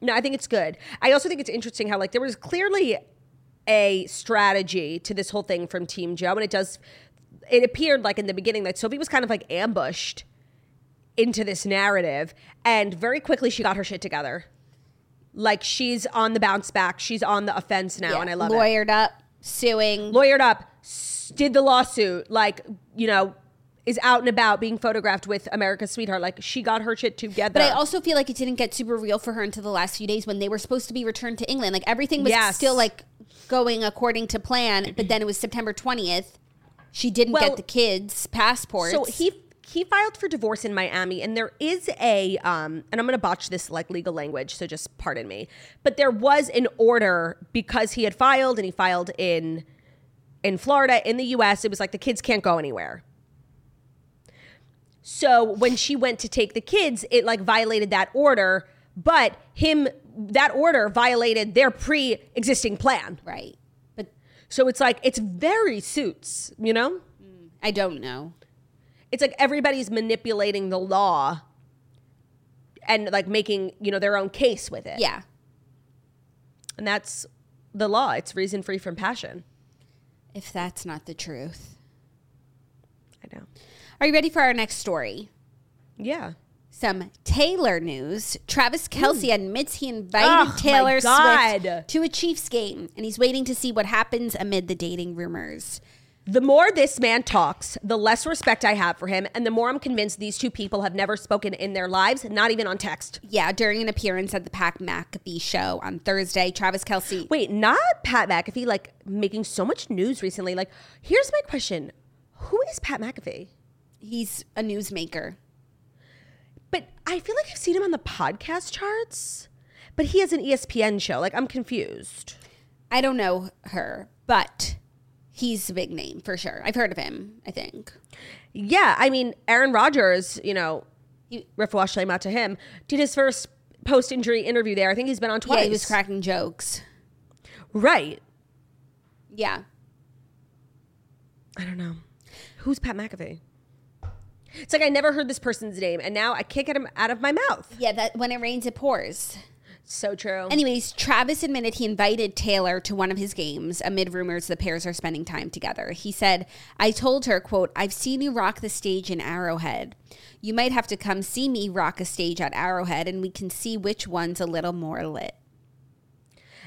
No, I think it's good. I also think it's interesting how like there was clearly a strategy to this whole thing from Team Joe, and it does. It appeared like in the beginning that Sophie was kind of like ambushed into this narrative, and very quickly she got her shit together. Like she's on the bounce back, she's on the offense now, Yeah. and I love it. Lawyered up, suing. Lawyered up, did the lawsuit, like you know, is out and about being photographed with America's sweetheart. Like she got her shit together. But I also feel like it didn't get super real for her until the last few days when they were supposed to be returned to England. Like everything was Yes. still like going according to plan, but then it was September 20th. She didn't Well, get the kids' passports. So he he filed for divorce in Miami, and there is a um, and I'm going to botch this like legal language, so just pardon me. But there was an order because he had filed, and he filed in in Florida in the U.S. It was like the kids can't go anywhere. So when she went to take the kids, it like violated that order, but him that order violated their pre-existing plan. right. But So it's like it's very suits, you know? I don't know. it's like everybody's manipulating the law and like making you know their own case with it Yeah. and that's the law it's reason free from passion If that's not the truth. i know Are you ready for our next story? yeah Some Taylor news. Travis Kelce admits he invited Oh, Taylor Swift to a Chiefs game, and he's waiting to see what happens amid the dating rumors. the more this man talks the less respect i have for him and the more i'm convinced these two people have never spoken in their lives not even on text Yeah, during an appearance at the Pat McAfee show on Thursday, Travis Kelce. wait not pat mcafee like making so much news recently like here's my question who is pat mcafee He's a newsmaker. But I feel like I've seen him on the podcast charts. But he has an ESPN show. Like I'm confused. I don't know her, but he's a big name for sure. I've heard of him, I think. Yeah, I mean Aaron Rodgers, you know, Riff Wash shame out to him, did his first post injury interview there. I think he's been on twice. Yeah, he was cracking jokes. Right. Yeah. I don't know. Who's Pat McAfee? It's like I never heard this person's name, and now I can't get him out of my mouth. Yeah, that when it rains, it pours. So true. Anyways, Travis admitted he invited Taylor to one of his games amid rumors the pairs are spending time together. He said, I told her, quote, I've seen you rock the stage in Arrowhead. You might have to come see me rock a stage at Arrowhead and we can see which one's a little more lit.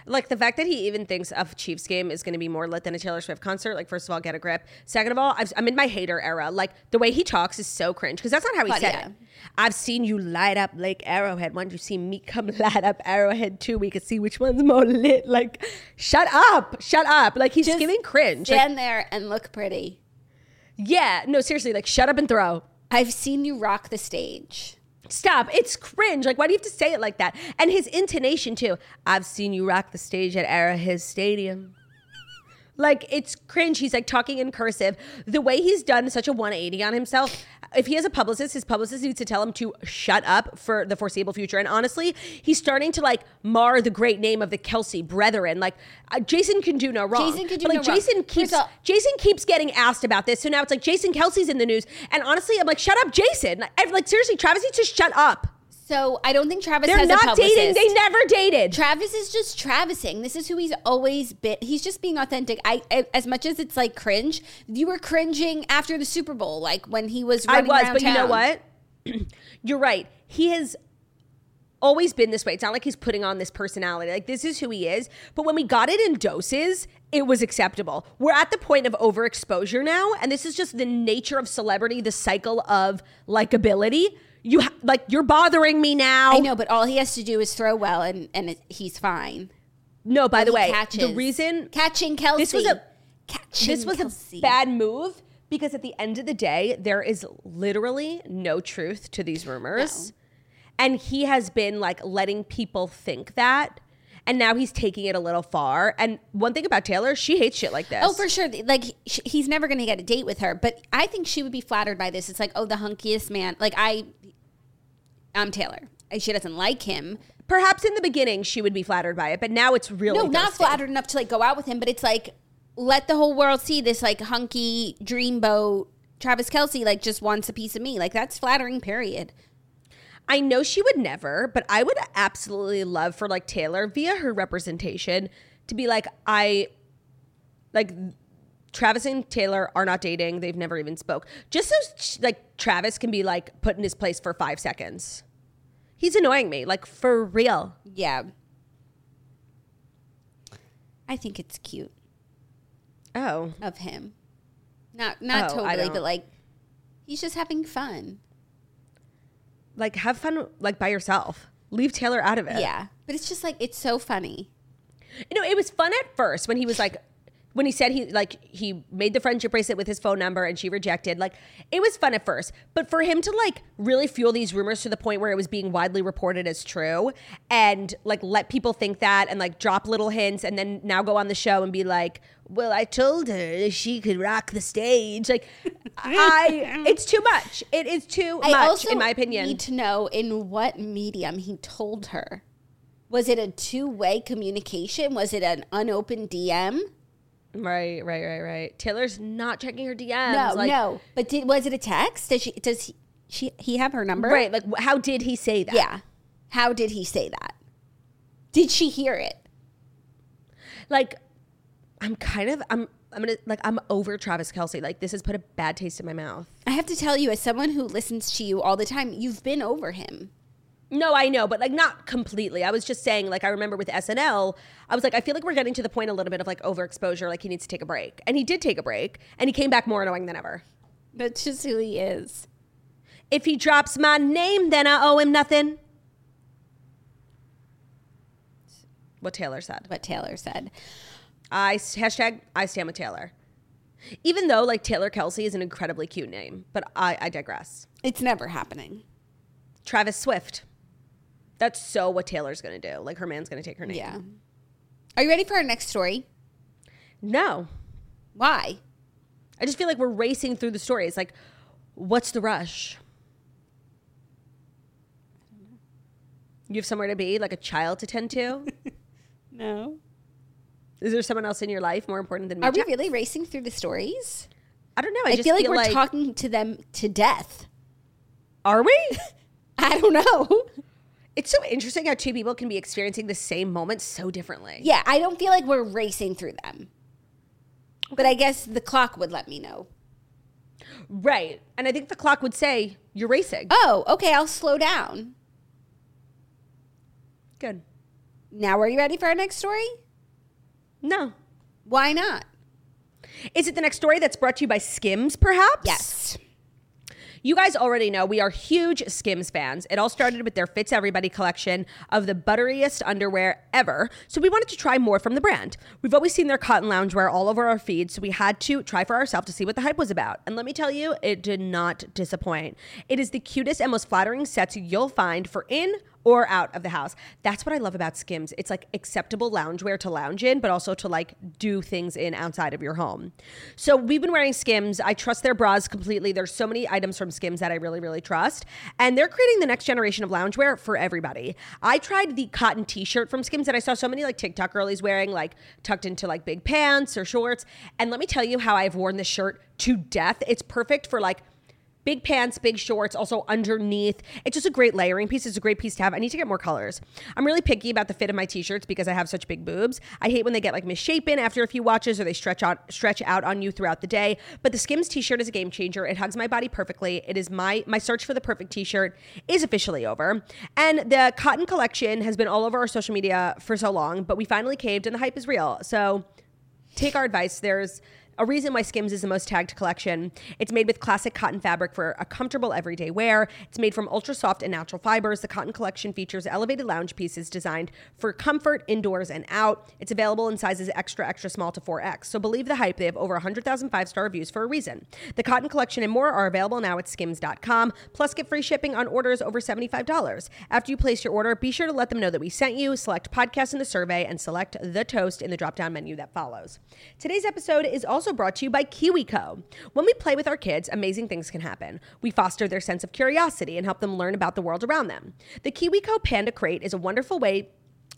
Like the fact that he even thinks a Chiefs game is going to be more lit than a Taylor Swift concert. Like, first of all, get a grip. Second of all, I've, I'm in my hater era. Like the way he talks is so cringe because that's not how he But said yeah. it. I've seen you light up Lake Arrowhead. Why don't you see me come light up Arrowhead too? We can see which one's more lit. Like, shut up, shut up. Like he's Just giving cringe. Like, Stand there and look pretty. yeah, no, seriously. Like, shut up and throw. I've seen you rock the stage. Stop. It's cringe. Like, why do you have to say it like that? And his intonation, too. I've seen you rock the stage at Arrowhead Stadium. Like, it's cringe. He's like talking in cursive. The way he's done such a 180 on himself. If he has a publicist, his publicist needs to tell him to shut up for the foreseeable future. And honestly, he's starting to like mar the great name of the Kelce brethren. Like, uh, Jason can do no wrong. Jason can do but, like, no. Jason First keeps Jason keeps getting asked about this. So now it's like Jason Kelce's in the news. And honestly, I'm like, shut up, Jason. Like, like seriously, Travis needs to shut up. So I don't think Travis. They're has a not publicist. dating. They never dated. Travis is just Travising. This is who he's always been. He's just being authentic. I, I as much as it's like cringe, you were cringing after the Super Bowl, like when he was. I Running was, around but you know town. what? You're right. He has always been this way. It's not like he's putting on this personality. Like this is who he is. But when we got it in doses, it was acceptable. We're at the point of overexposure now, and this is just the nature of celebrity, the cycle of likability. You ha- like you're bothering me now. I know, but all he has to do is throw well, and and it, he's fine. No, by the He way, the reason catching Kelce. this was a catching this was Kelce. a bad move because at the end of the day, there is literally no truth to these rumors. And he has been like letting people think that. And now he's taking it a little far. And one thing about Taylor, she hates shit like this. Oh, for sure. Like he's never going to get a date with her, but I think she would be flattered by this. It's like, oh, the hunkiest man. Like I, I'm Taylor. She doesn't like him. Perhaps in the beginning she would be flattered by it, but now it's really No, not flattered enough to like go out with him, but it's like let the whole world see this like hunky dreamboat Travis Kelce like just wants a piece of me. Like that's flattering. Period. I know she would never, but I would absolutely love for like Taylor via her representation to be like, I like Travis and Taylor are not dating. They've never even spoke. Just so like Travis can be like put in his place for five seconds. He's annoying me, like for real. Yeah. I think it's cute Oh, of him. Not not Oh, totally, but like he's just having fun. like have fun like by yourself. Leave Taylor out of it. Yeah. But it's just like it's so funny. You know, it was fun at first when he was like, when he said he like he made the friendship bracelet with his phone number and she rejected. Like, it was fun at first, but for him to like really fuel these rumors to the point where it was being widely reported as true and like let people think that and like drop little hints and then now go on the show and be like, well, I told her she could rock the stage. Like, I, it's too much. It is too I much, in my opinion. need to know in what medium he told her. Was it a two-way communication? Was it an unopened DM? Right, right, right, right. Taylor's not checking her DMs. No, like, no. But did was it a text? Does she does he, she he have her number? Right. Like, how did he say that? Yeah. How did he say that? Did she hear it? like I'm kind of I'm I'm gonna like I'm over Travis Kelce. Like this has put a bad taste in my mouth. I have to tell you, as someone who listens to you all the time, you've been over him. No, I know, but like not completely. I was just saying, like I remember with SNL, I was like, I feel like we're getting to the point a little bit of like overexposure. Like he needs to take a break, and he did take a break, and he came back more annoying than ever. That's just who he is. If he drops my name, then I owe him nothing. What Taylor said. What Taylor said. I hashtag I stand with Taylor. Even though like Taylor Kelce is an incredibly cute name, but I, I digress. It's never happening. Travis Swift. That's so what Taylor's gonna do. Like her man's gonna take her name. Yeah. Are you ready for our next story? No. Why? I just feel like we're racing through the stories. Like, what's the rush? You have somewhere to be, like a child to tend to? No. Is there someone else in your life more important than me? Are we really racing through the stories? I don't know. I, I, just feel like we're talking to them to death. Are we? I don't know. it's so interesting how two people can be experiencing the same moment so differently. Yeah, I don't feel like we're racing through them. But I guess the clock would let me know. Right. And I think the clock would say you're racing. Oh, okay, I'll slow down. Good. Now, are you ready for our next story? No. Why not? Is it the next story that's brought to you by Skims, perhaps? Yes. You guys already know we are huge Skims fans. It all started with their Fits Everybody collection of the butteriest underwear ever. So we wanted to try more from the brand. We've always seen their cotton loungewear all over our feed, so we had to try for ourselves to see what the hype was about. And let me tell you, it did not disappoint. It is the cutest and most flattering sets you'll find for in or out of the house. That's what I love about Skims. It's like acceptable loungewear to lounge in, but also to like do things in outside of your home. So we've been wearing Skims. I trust their bras completely. There's so many items from Skims that I really, really trust. And they're creating the next generation of loungewear for everybody. I tried the cotton t-shirt from Skims that I saw so many like TikTok girlies wearing, like tucked into like big pants or shorts. And let me tell you how I've worn this shirt to death. It's perfect for like Big pants, big shorts, also underneath. It's just a great layering piece. It's a great piece to have. I need to get more colors. I'm really picky about the fit of my t-shirts because I have such big boobs. I hate when they get like misshapen after a few watches or they stretch out stretch out on you throughout the day. But the Skims t-shirt is a game changer. It hugs my body perfectly. It is my my search for the perfect t-shirt is officially over. And the cotton collection has been all over our social media for so long, but we finally caved and the hype is real. So take our advice. There's a reason why Skims is the most tagged collection. It's made with classic cotton fabric for a comfortable everyday wear. It's made from ultra soft and natural fibers. The cotton collection features elevated lounge pieces designed for comfort indoors and out. It's available in sizes extra, extra small to 4X. So believe the hype. They have over 100,000 five star reviews for a reason. The cotton collection and more are available now at skims.com. Plus, get free shipping on orders over $75. After you place your order, be sure to let them know that we sent you, select podcast in the survey, and select the toast in the drop down menu that follows. Today's episode is also brought to you by KiwiCo. When we play with our kids, amazing things can happen. We foster their sense of curiosity and help them learn about the world around them. The KiwiCo Panda Crate is a wonderful way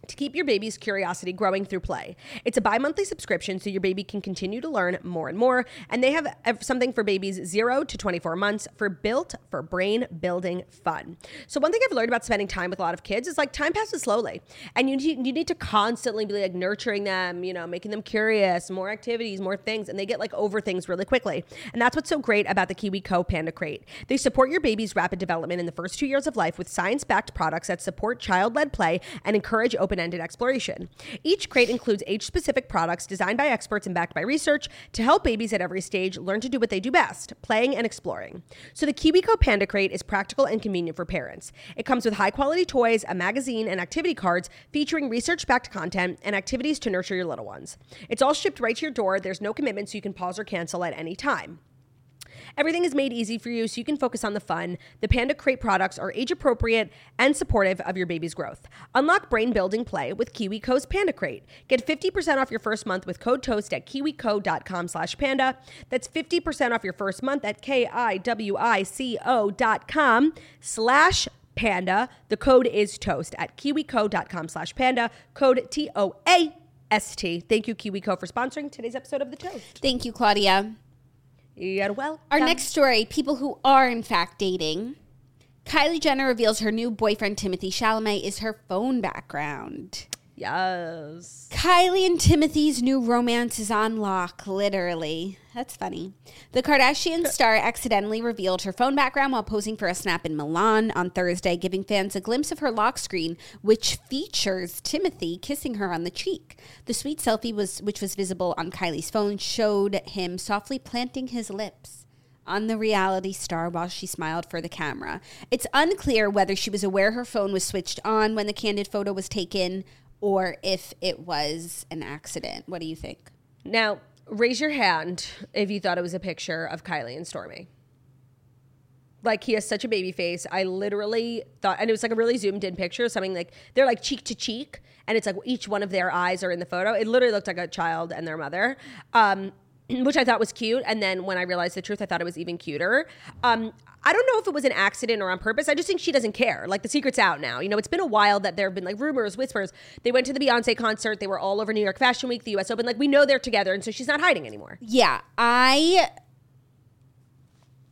to keep your baby's curiosity growing through play. It's a bi monthly subscription so your baby can continue to learn more and more. And they have something for babies 0 to 24 months for built for brain building fun. So, one thing I've learned about spending time with a lot of kids is like time passes slowly. And you need, you need to constantly be like nurturing them, you know, making them curious, more activities, more things. And they get like over things really quickly. And that's what's so great about the KiwiCo Panda Crate. They support your baby's rapid development in the first two years of life with science backed products that support child led play and encourage open ended exploration. Each crate includes age specific products designed by experts and backed by research to help babies at every stage learn to do what they do best playing and exploring. So the KiwiCo Panda Crate is practical and convenient for parents. It comes with high quality toys, a magazine, and activity cards featuring research backed content and activities to nurture your little ones. It's all shipped right to your door. There's no commitment, so you can pause or cancel at any time. Everything is made easy for you so you can focus on the fun. The Panda Crate products are age appropriate and supportive of your baby's growth. Unlock brain building play with KiwiCo's Panda Crate. Get 50% off your first month with code TOAST at kiwico.com slash panda. That's 50% off your first month at K-I-W-I-C-O dot com slash panda. The code is TOAST at kiwico.com slash panda. Code T-O-A-S-T. Thank you, KiwiCo, for sponsoring today's episode of The Toast. Thank you, Claudia. Our next story people who are, in fact, dating. Kylie Jenner reveals her new boyfriend, Timothée Chalamet, is her phone background. Yes. Kylie and Timothée's new romance is on lock, literally. That's funny. The Kardashian star accidentally revealed her phone background while posing for a snap in Milan on Thursday, giving fans a glimpse of her lock screen, which features Timothy kissing her on the cheek. The sweet selfie was which was visible on Kylie's phone showed him softly planting his lips on the reality star while she smiled for the camera. It's unclear whether she was aware her phone was switched on when the candid photo was taken or if it was an accident. What do you think? Now, raise your hand if you thought it was a picture of Kylie and Stormi. Like he has such a baby face. I literally thought, and it was like a really zoomed in picture, something like they're like cheek to cheek, and it's like each one of their eyes are in the photo. It literally looked like a child and their mother. Um, which I thought was cute. And then when I realized the truth, I thought it was even cuter. Um, I don't know if it was an accident or on purpose. I just think she doesn't care. Like the secret's out now. You know, it's been a while that there have been like rumors, whispers. They went to the Beyonce concert. They were all over New York Fashion Week, the US Open. Like we know they're together. And so she's not hiding anymore. Yeah, I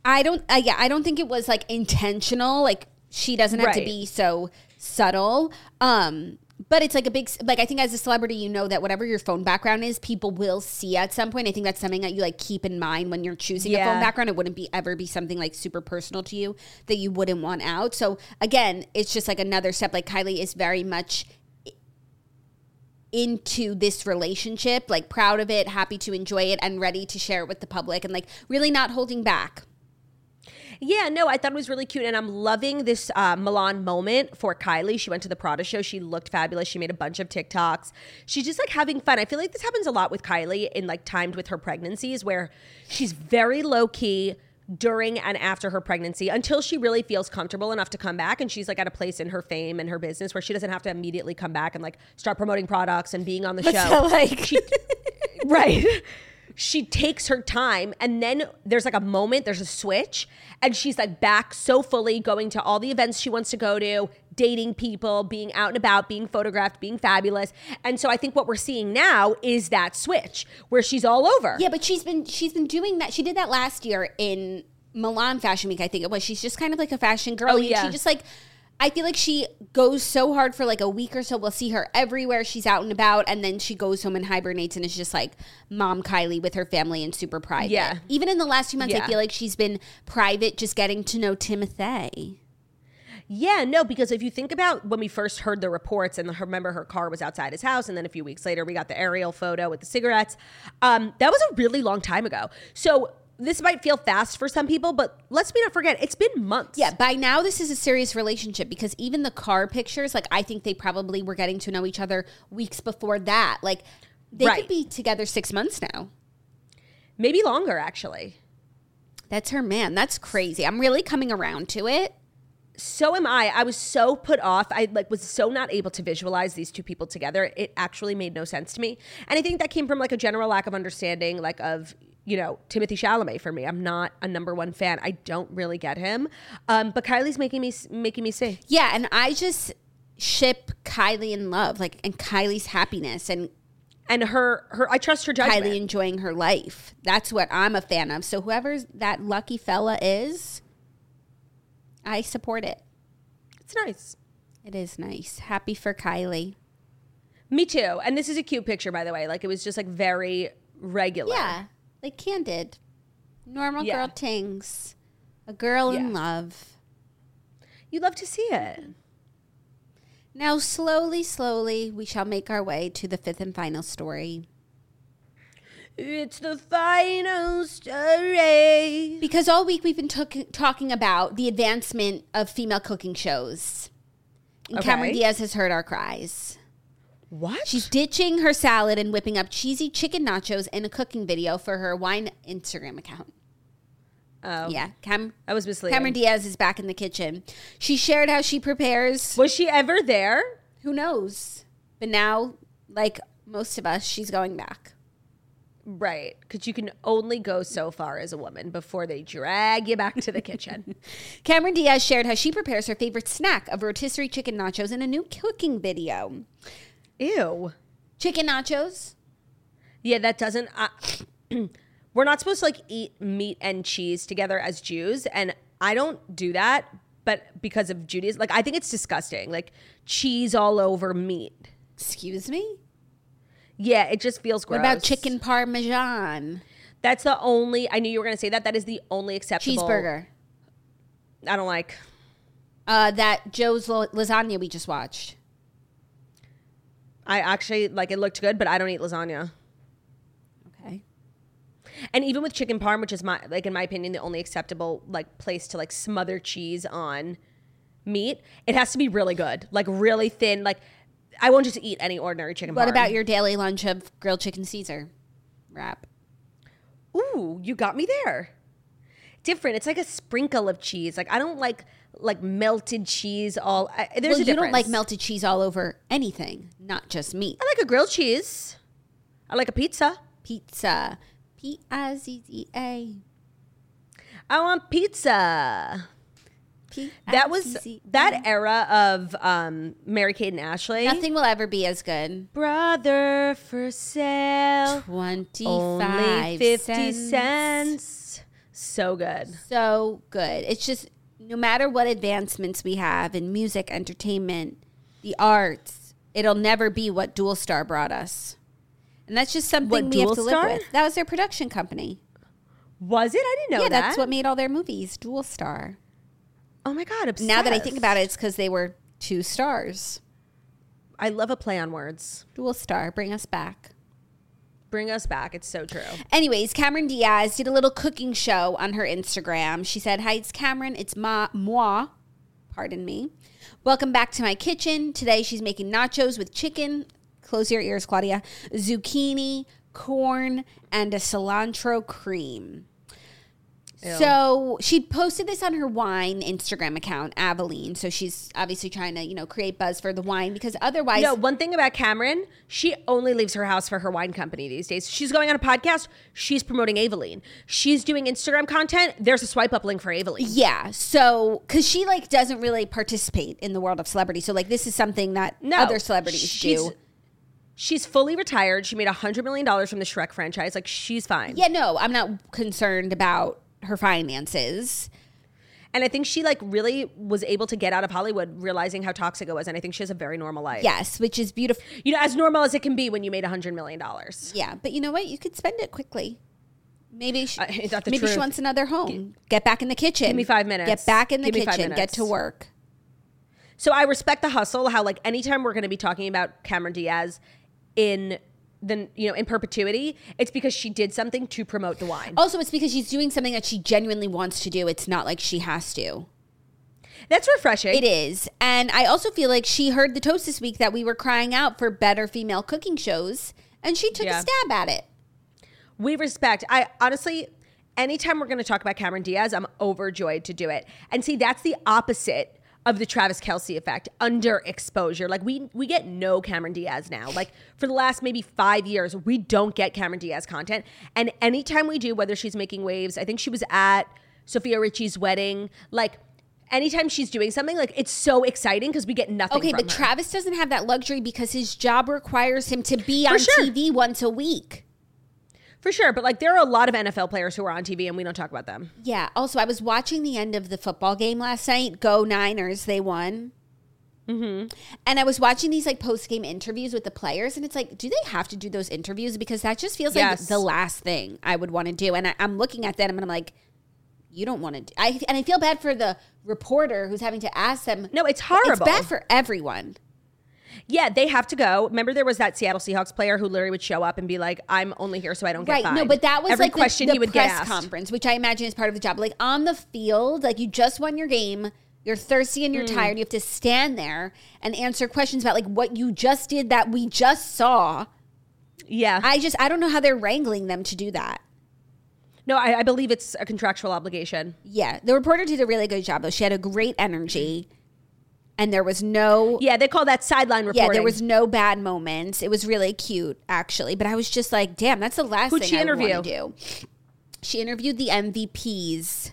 I don't. Uh, yeah, I don't think it was like intentional. Like she doesn't have to be so subtle. Um, but it's like a big like I think as a celebrity, you know that whatever your phone background is, people will see at some point. I think that's something that you like keep in mind when you're choosing a phone background. It wouldn't be ever be something like super personal to you that you wouldn't want out. So again, it's just like another step. Like Kylie is very much into this relationship, like proud of it, happy to enjoy it, and ready to share it with the public, and like really not holding back. Yeah, no, I thought it was really cute, and I'm loving this uh, Milan moment for Kylie. She went to the Prada show. She looked fabulous. She made a bunch of TikToks. She's just like having fun. I feel like this happens a lot with Kylie in like timed with her pregnancies, where she's very low key during and after her pregnancy until she really feels comfortable enough to come back and she's like at a place in her fame and her business where she doesn't have to immediately come back and like start promoting products and being on the show So like, right she takes her time and then there's like a moment there's a switch and she's like back so fully going to all the events she wants to go to dating people being out and about being photographed being fabulous and so i think what we're seeing now is that switch where she's all over yeah, but she's been she's been doing that. She did that last year in Milan Fashion Week, I think it was. She's just kind of like a fashion girl. Oh, yeah. She just like. I feel like she goes so hard for like a week or so. We'll see her everywhere. She's out and about, and then she goes home and hibernates, and is just like mom Kylie with her family and super private. Yeah. Even in the last few months, I feel like she's been private, just getting to know Timothée. Yeah, no, because if you think about when we first heard the reports and remember her car was outside his house, and then a few weeks later we got the aerial photo with the cigarettes, um, that was a really long time ago. So this might feel fast for some people, but let's be not forget, it's been months. Yeah, by now this is a serious relationship because even the car pictures, like I think they probably were getting to know each other weeks before that. Like they Right. could be together six months now. Maybe longer, actually. That's her man. That's crazy. I'm really coming around to it. So am I. I was so put off. I like was so not able to visualize these two people together. It actually made no sense to me. And I think that came from like a general lack of understanding, like of you know Timothée Chalamet. For me, I'm not a number one fan. I don't really get him. Um, but Kylie's making me making me see. Yeah, and I just ship Kylie in love, like and Kylie's happiness and and her her I trust her judgment. Kylie enjoying her life. That's what I'm a fan of. So whoever that lucky fella is, I support it. it's nice. It is nice. Happy for Kylie. Me too. And this is a cute picture, by the way. Like it was just like very regular. Yeah, like candid, normal Yeah. girl tings, a girl in love. You love to see it. Now, slowly, slowly, we shall make our way to the fifth and final story. It's the final story. Because all week we've been took talking about the advancement of female cooking shows. And Cameron Diaz has heard our cries. What? She's ditching her salad and whipping up cheesy chicken nachos in a cooking video for her wine Instagram account. oh Yeah, Cam- I was misleading. Cameron Diaz is back in the kitchen. She shared how she prepares. Was she ever there? Who knows? But now, like most of us, she's going back. Right. Because you can only go so far as a woman before they drag you back to the kitchen. Cameron Diaz shared how she prepares her favorite snack of rotisserie chicken nachos in a new cooking video. Ew. Chicken nachos? Yeah, that doesn't. Uh, we're not supposed to like eat meat and cheese together as Jews, and I don't do that. But because of Judaism, like I think it's disgusting. Like cheese all over meat. Excuse me? Yeah, it just feels gross. What about chicken parmesan? That's the only. I knew you were going to say that. That is the only acceptable Cheeseburger. I don't like. Uh, that Joe's lasagna we just watched. I actually like it looked good, but I don't eat lasagna. Okay. And even with chicken parm, which is my like in my opinion the only acceptable like place to like smother cheese on meat, it has to be really good, like really thin. Like I won't just eat any ordinary chicken. What parm. about your daily lunch of grilled chicken Caesar wrap? Ooh, you got me there. Different. It's like a sprinkle of cheese. Like I don't like like melted cheese. All I, there's well, a you don't like melted cheese all over anything, not just meat. I like a grilled cheese. I like a pizza. Pizza. P I Z Z A. I want pizza. P That was that era of um, Mary Kate and Ashley. Nothing will ever be as good. Brother for sale. Twenty Only 50 cents. cents. So good. So good. It's just no matter what advancements we have in music, entertainment, the arts, it'll never be what Dual Star brought us. And that's just something What, we have to Star? live with. That was their production company. Was it? I didn't know yeah, that. that's what made all their movies, Dual Star. Oh my god! Obsessed. Now that I think about it, it's because they were two stars. I love a play on words. Dual Star, bring us back. Bring us back. It's so true. Anyways, Cameron Diaz did a little cooking show on her Instagram. She said, Hi, it's Cameron. It's ma, moi. Pardon me. Welcome back to my kitchen. Today she's making nachos with chicken. Close your ears, Claudia. Zucchini, corn, and a cilantro cream. So she posted this on her wine Instagram account, Avaline. So she's obviously trying to, you know, create buzz for the wine because otherwise, No, one thing about Cameron, she only leaves her house for her wine company these days. She's going on a podcast. She's promoting Avaline. She's doing Instagram content. There's a swipe up link for Avaline. Yeah. So, because she like doesn't really participate in the world of celebrity, so like this is something that No, other celebrities do. She's fully retired. She made a hundred million dollars from the Shrek franchise. Like she's fine. Yeah. No, I'm not concerned about her finances. And I think she like really was able to get out of Hollywood, realizing how toxic it was. And I think she has a very normal life. Yes, which is beautiful. you know, as normal as it can be when you made a hundred million dollars. Yeah, but you know what? You could spend it quickly. Maybe she, Uh, maybe she wants another home. Get back in the kitchen. Give me five minutes. Get back in the kitchen. Get to work. So I respect the hustle. How like anytime we're going to be talking about Cameron Diaz in the you know in perpetuity, it's because she did something to promote the wine. Also, it's because she's doing something that she genuinely wants to do. It's not like she has to. That's refreshing. It is. And I also feel like she heard the toast this week that we were crying out for better female cooking shows, and she took Yeah. a stab at it. We respect. I honestly, anytime we're going to talk about Cameron Diaz, I'm overjoyed to do it. And see, that's the opposite of the Travis Kelce effect, underexposure. Like we we get no Cameron Diaz now. Like for the last maybe five years, we don't get Cameron Diaz content. And anytime we do, whether she's making waves, I think she was at Sofia Richie's wedding, like. Anytime she's doing something, like it's so exciting because we get nothing. Okay, but her. Travis doesn't have that luxury because his job requires him to be For on sure. TV once a week. For sure. But like, there are a lot of NFL players who are on TV, and we don't talk about them. Yeah. Also, I was watching the end of the football game last night. Go Niners! They won. Mm-hmm. And I was watching these like post game interviews with the players, and it's like, do they have to do those interviews? Because that just feels Yes. like the last thing I would want to do. And I, I'm looking at them, and I'm like, you don't want to. Do, I and I feel bad for the reporter who's having to ask them. No, it's horrible. It's bad for everyone. Yeah, they have to go. Remember, there was that Seattle Seahawks player who literally would show up and be like, "I'm only here so I don't get Right. No, but that was every like the- question the, he would press get asked. conference, which I imagine is part of the job. Like on the field, like you just won your game, you're thirsty and you're Mm. tired. You have to stand there and answer questions about like what you just did that we just saw. Yeah, I just I don't know how they're wrangling them to do that. no, I, I believe it's a contractual obligation. Yeah, the reporter did a really good job though. She had a great energy, and there was no Yeah, they call that sideline reporting. yeah, there was no bad moments. It was really cute, actually. But I was just like, damn, that's the last Who'd thing she I interview? want to do. She interviewed the MVPs.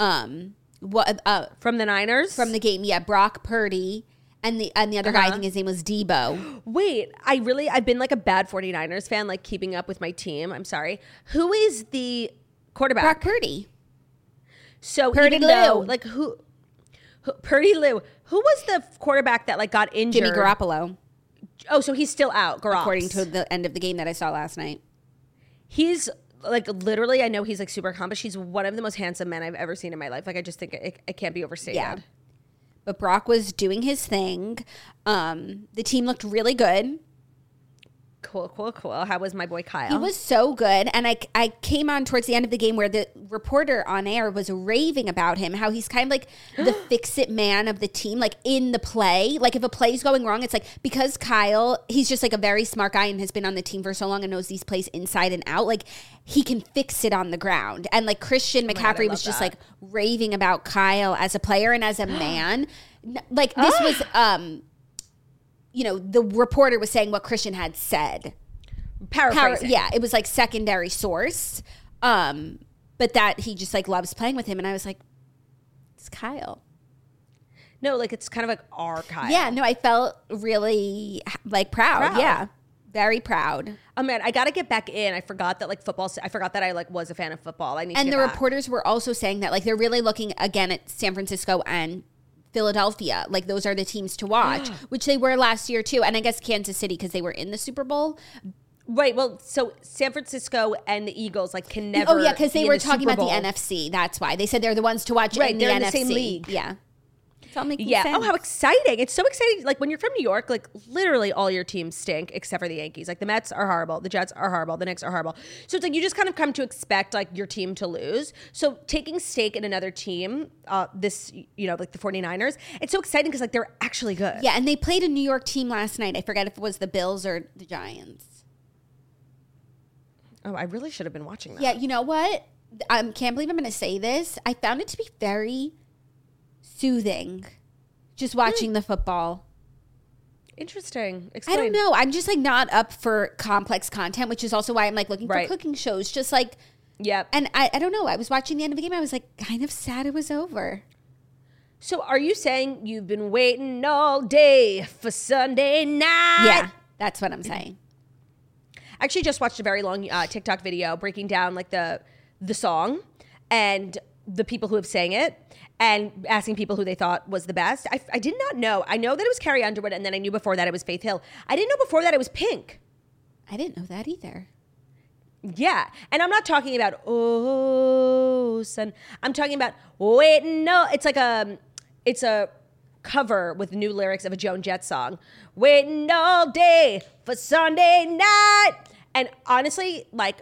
Um, what uh, from the Niners. from the game? Yeah, Brock Purdy and the and the other guy. I Uh-huh. think his name was Deebo. Wait, I really I've been like a bad 49ers fan, like keeping up with my team. I'm sorry. Who is the quarterback? Brock Purdy. So Purdy even though, Lou. like who, who Purdy Lou, who was the quarterback that like got injured? Jimmy Garoppolo, Oh, so he's still out. Garoppolo. according to the end of the game that I saw last night. He's like literally, I know he's like super accomplished. He's one of the most handsome men I've ever seen in my life. Like I just think it, it can't be overstated. Yeah. But Brock was doing his thing. Um, the team looked really good. Cool, cool, cool. How was my boy Kyle? He was so good. And I, I came on towards the end of the game where the reporter on air was raving about him, how he's kind of like the fix it man of the team, like in the play. Like if a play's going wrong, it's like because Kyle, he's just like a very smart guy and has been on the team for so long and knows these plays inside and out. Like he can fix it on the ground. And like Christian I McCaffrey love was just that. like raving about Kyle as a player and as a man. Like this was, um, you know, the reporter was saying what Christian had said paraphrasing. yeah, it was like secondary source. Um, but that he just like loves playing with him, and I was like, it's Kyle. No, like it's kind of like our Kyle. Yeah, no, I felt really like proud. Proud. Yeah, Very proud. Oh man, I got to get back in. I forgot that like football. I forgot that I like was a fan of football. I need And the back. reporters were also saying that like they're really looking again at San Francisco and Philadelphia. Like those are the teams to watch, which they were last year too. And I guess Kansas City because they were in the Super Bowl. Right. Well, so San Francisco and the Eagles like can oh, never. oh yeah, because they in were the talking about the NFC. That's why they said they're the ones to watch Right, in they're the in the NFC. same league. Yeah, it's all making Yeah. sense. Oh, how exciting! It's so exciting. Like when you're from New York, like literally all your teams stink except for the Yankees. Like the Mets are horrible, the Jets are horrible, the Knicks are horrible. So it's like you just kind of come to expect like your team to lose. So taking stake in another team, uh, this you know like the 49ers, it's so exciting because like they're actually good. Yeah, and they played a New York team last night. I forget if it was the Bills or the Giants. Oh, I really should have been watching that. Yeah, you know what? I um, can't believe I'm going to say this. I found it to be very soothing just watching the football. Interesting. I don't know. I'm just like not up for complex content, which is also why I'm like looking Right. for cooking shows. Just like, Yep. and I, I don't know. I was watching the end of the game. I was like kind of sad it was over. So are you saying you've been waiting all day for Sunday night? Yeah, that's what I'm saying. I actually just watched a very long uh, TikTok video breaking down like the the song and the people who have sang it and asking people who they thought was the best. I, I did not know. I know that it was Carrie Underwood and then I knew before that it was Faith Hill. I didn't know before that it was Pink. I didn't know that either. Yeah. And I'm not talking about oh son. I'm talking about wait no. It's like a it's a cover with new lyrics of a Joan Jett song. Waiting all day for Sunday night. And honestly, like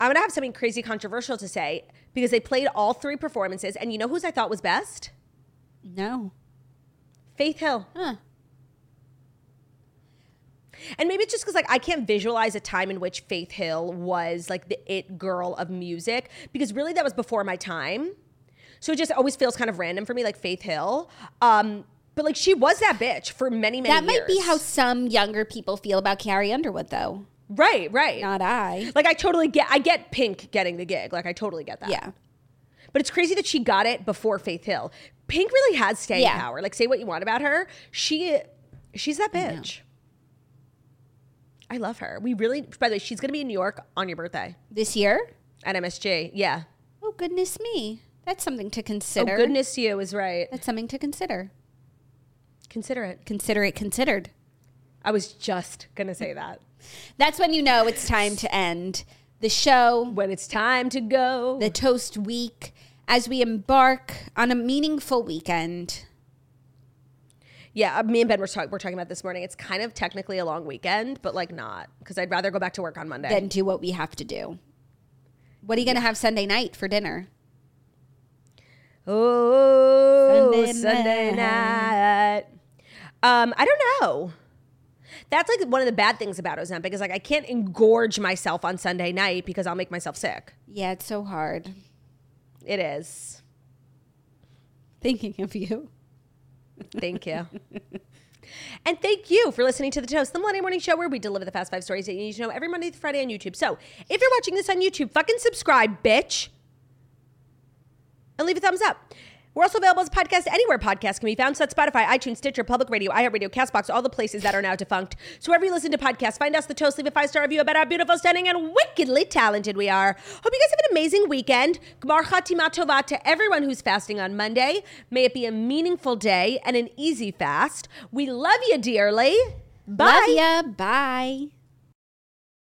I'm gonna have something crazy controversial to say because they played all three performances, and you know whose I thought was best? No. Faith Hill. Huh. And maybe it's just because like I can't visualize a time in which Faith Hill was like the it girl of music because really that was before my time. So it just always feels kind of random for me, like Faith Hill. Um, but like she was that bitch for many, many That might be how some younger people feel about Carrie Underwood, though. Right, right. Not I. like I totally get I get Pink getting the gig. Like I totally get that. Yeah. But it's crazy that she got it before Faith Hill. Pink really has staying Yeah. power. Like say what you want about her. She she's that bitch. I love her. We really by the way, she's gonna be in New York on your birthday This year? at MSG. Yeah. Oh, goodness me. That's something to oh, consider. Oh goodness you is right. That's something to consider. Consider it. Consider it considered. I was just gonna say that. That's when you know it's time to end the show, When it's time to go. the toast week, as we embark on a meaningful weekend. yeah, uh, me and Ben were, talk- were talking about this morning. It's kind of technically a long weekend, but like not because I'd rather go back to work on Monday. Then do what we have to do. What are you going to have Sunday night for dinner? Oh, Sunday Sunday, night. night. Um, I don't know. That's like one of the bad things about Ozempic is like I can't engorge myself on Sunday night because I'll make myself sick. Yeah, it's so hard. It is. Thinking of you. Thank you. and thank you for listening to the Toast, the Monday morning show where we deliver the fast five stories that you need to know every Monday through Friday on YouTube. So if you're watching this on YouTube, fucking subscribe, bitch. And leave a thumbs up. We're also available as a podcast anywhere podcasts can be found. So that's Spotify, iTunes, Stitcher, Public Radio, iHeartRadio, CastBox, all the places that are now defunct. So wherever you listen to podcasts, find us the Toast, leave a five star review about how beautiful, stunning, and wickedly talented we are. Hope you guys have an amazing weekend. Gmar Chatima Tova to everyone who's fasting on Monday. May it be a meaningful day and an easy fast. We love you dearly. Bye. Love ya. Bye.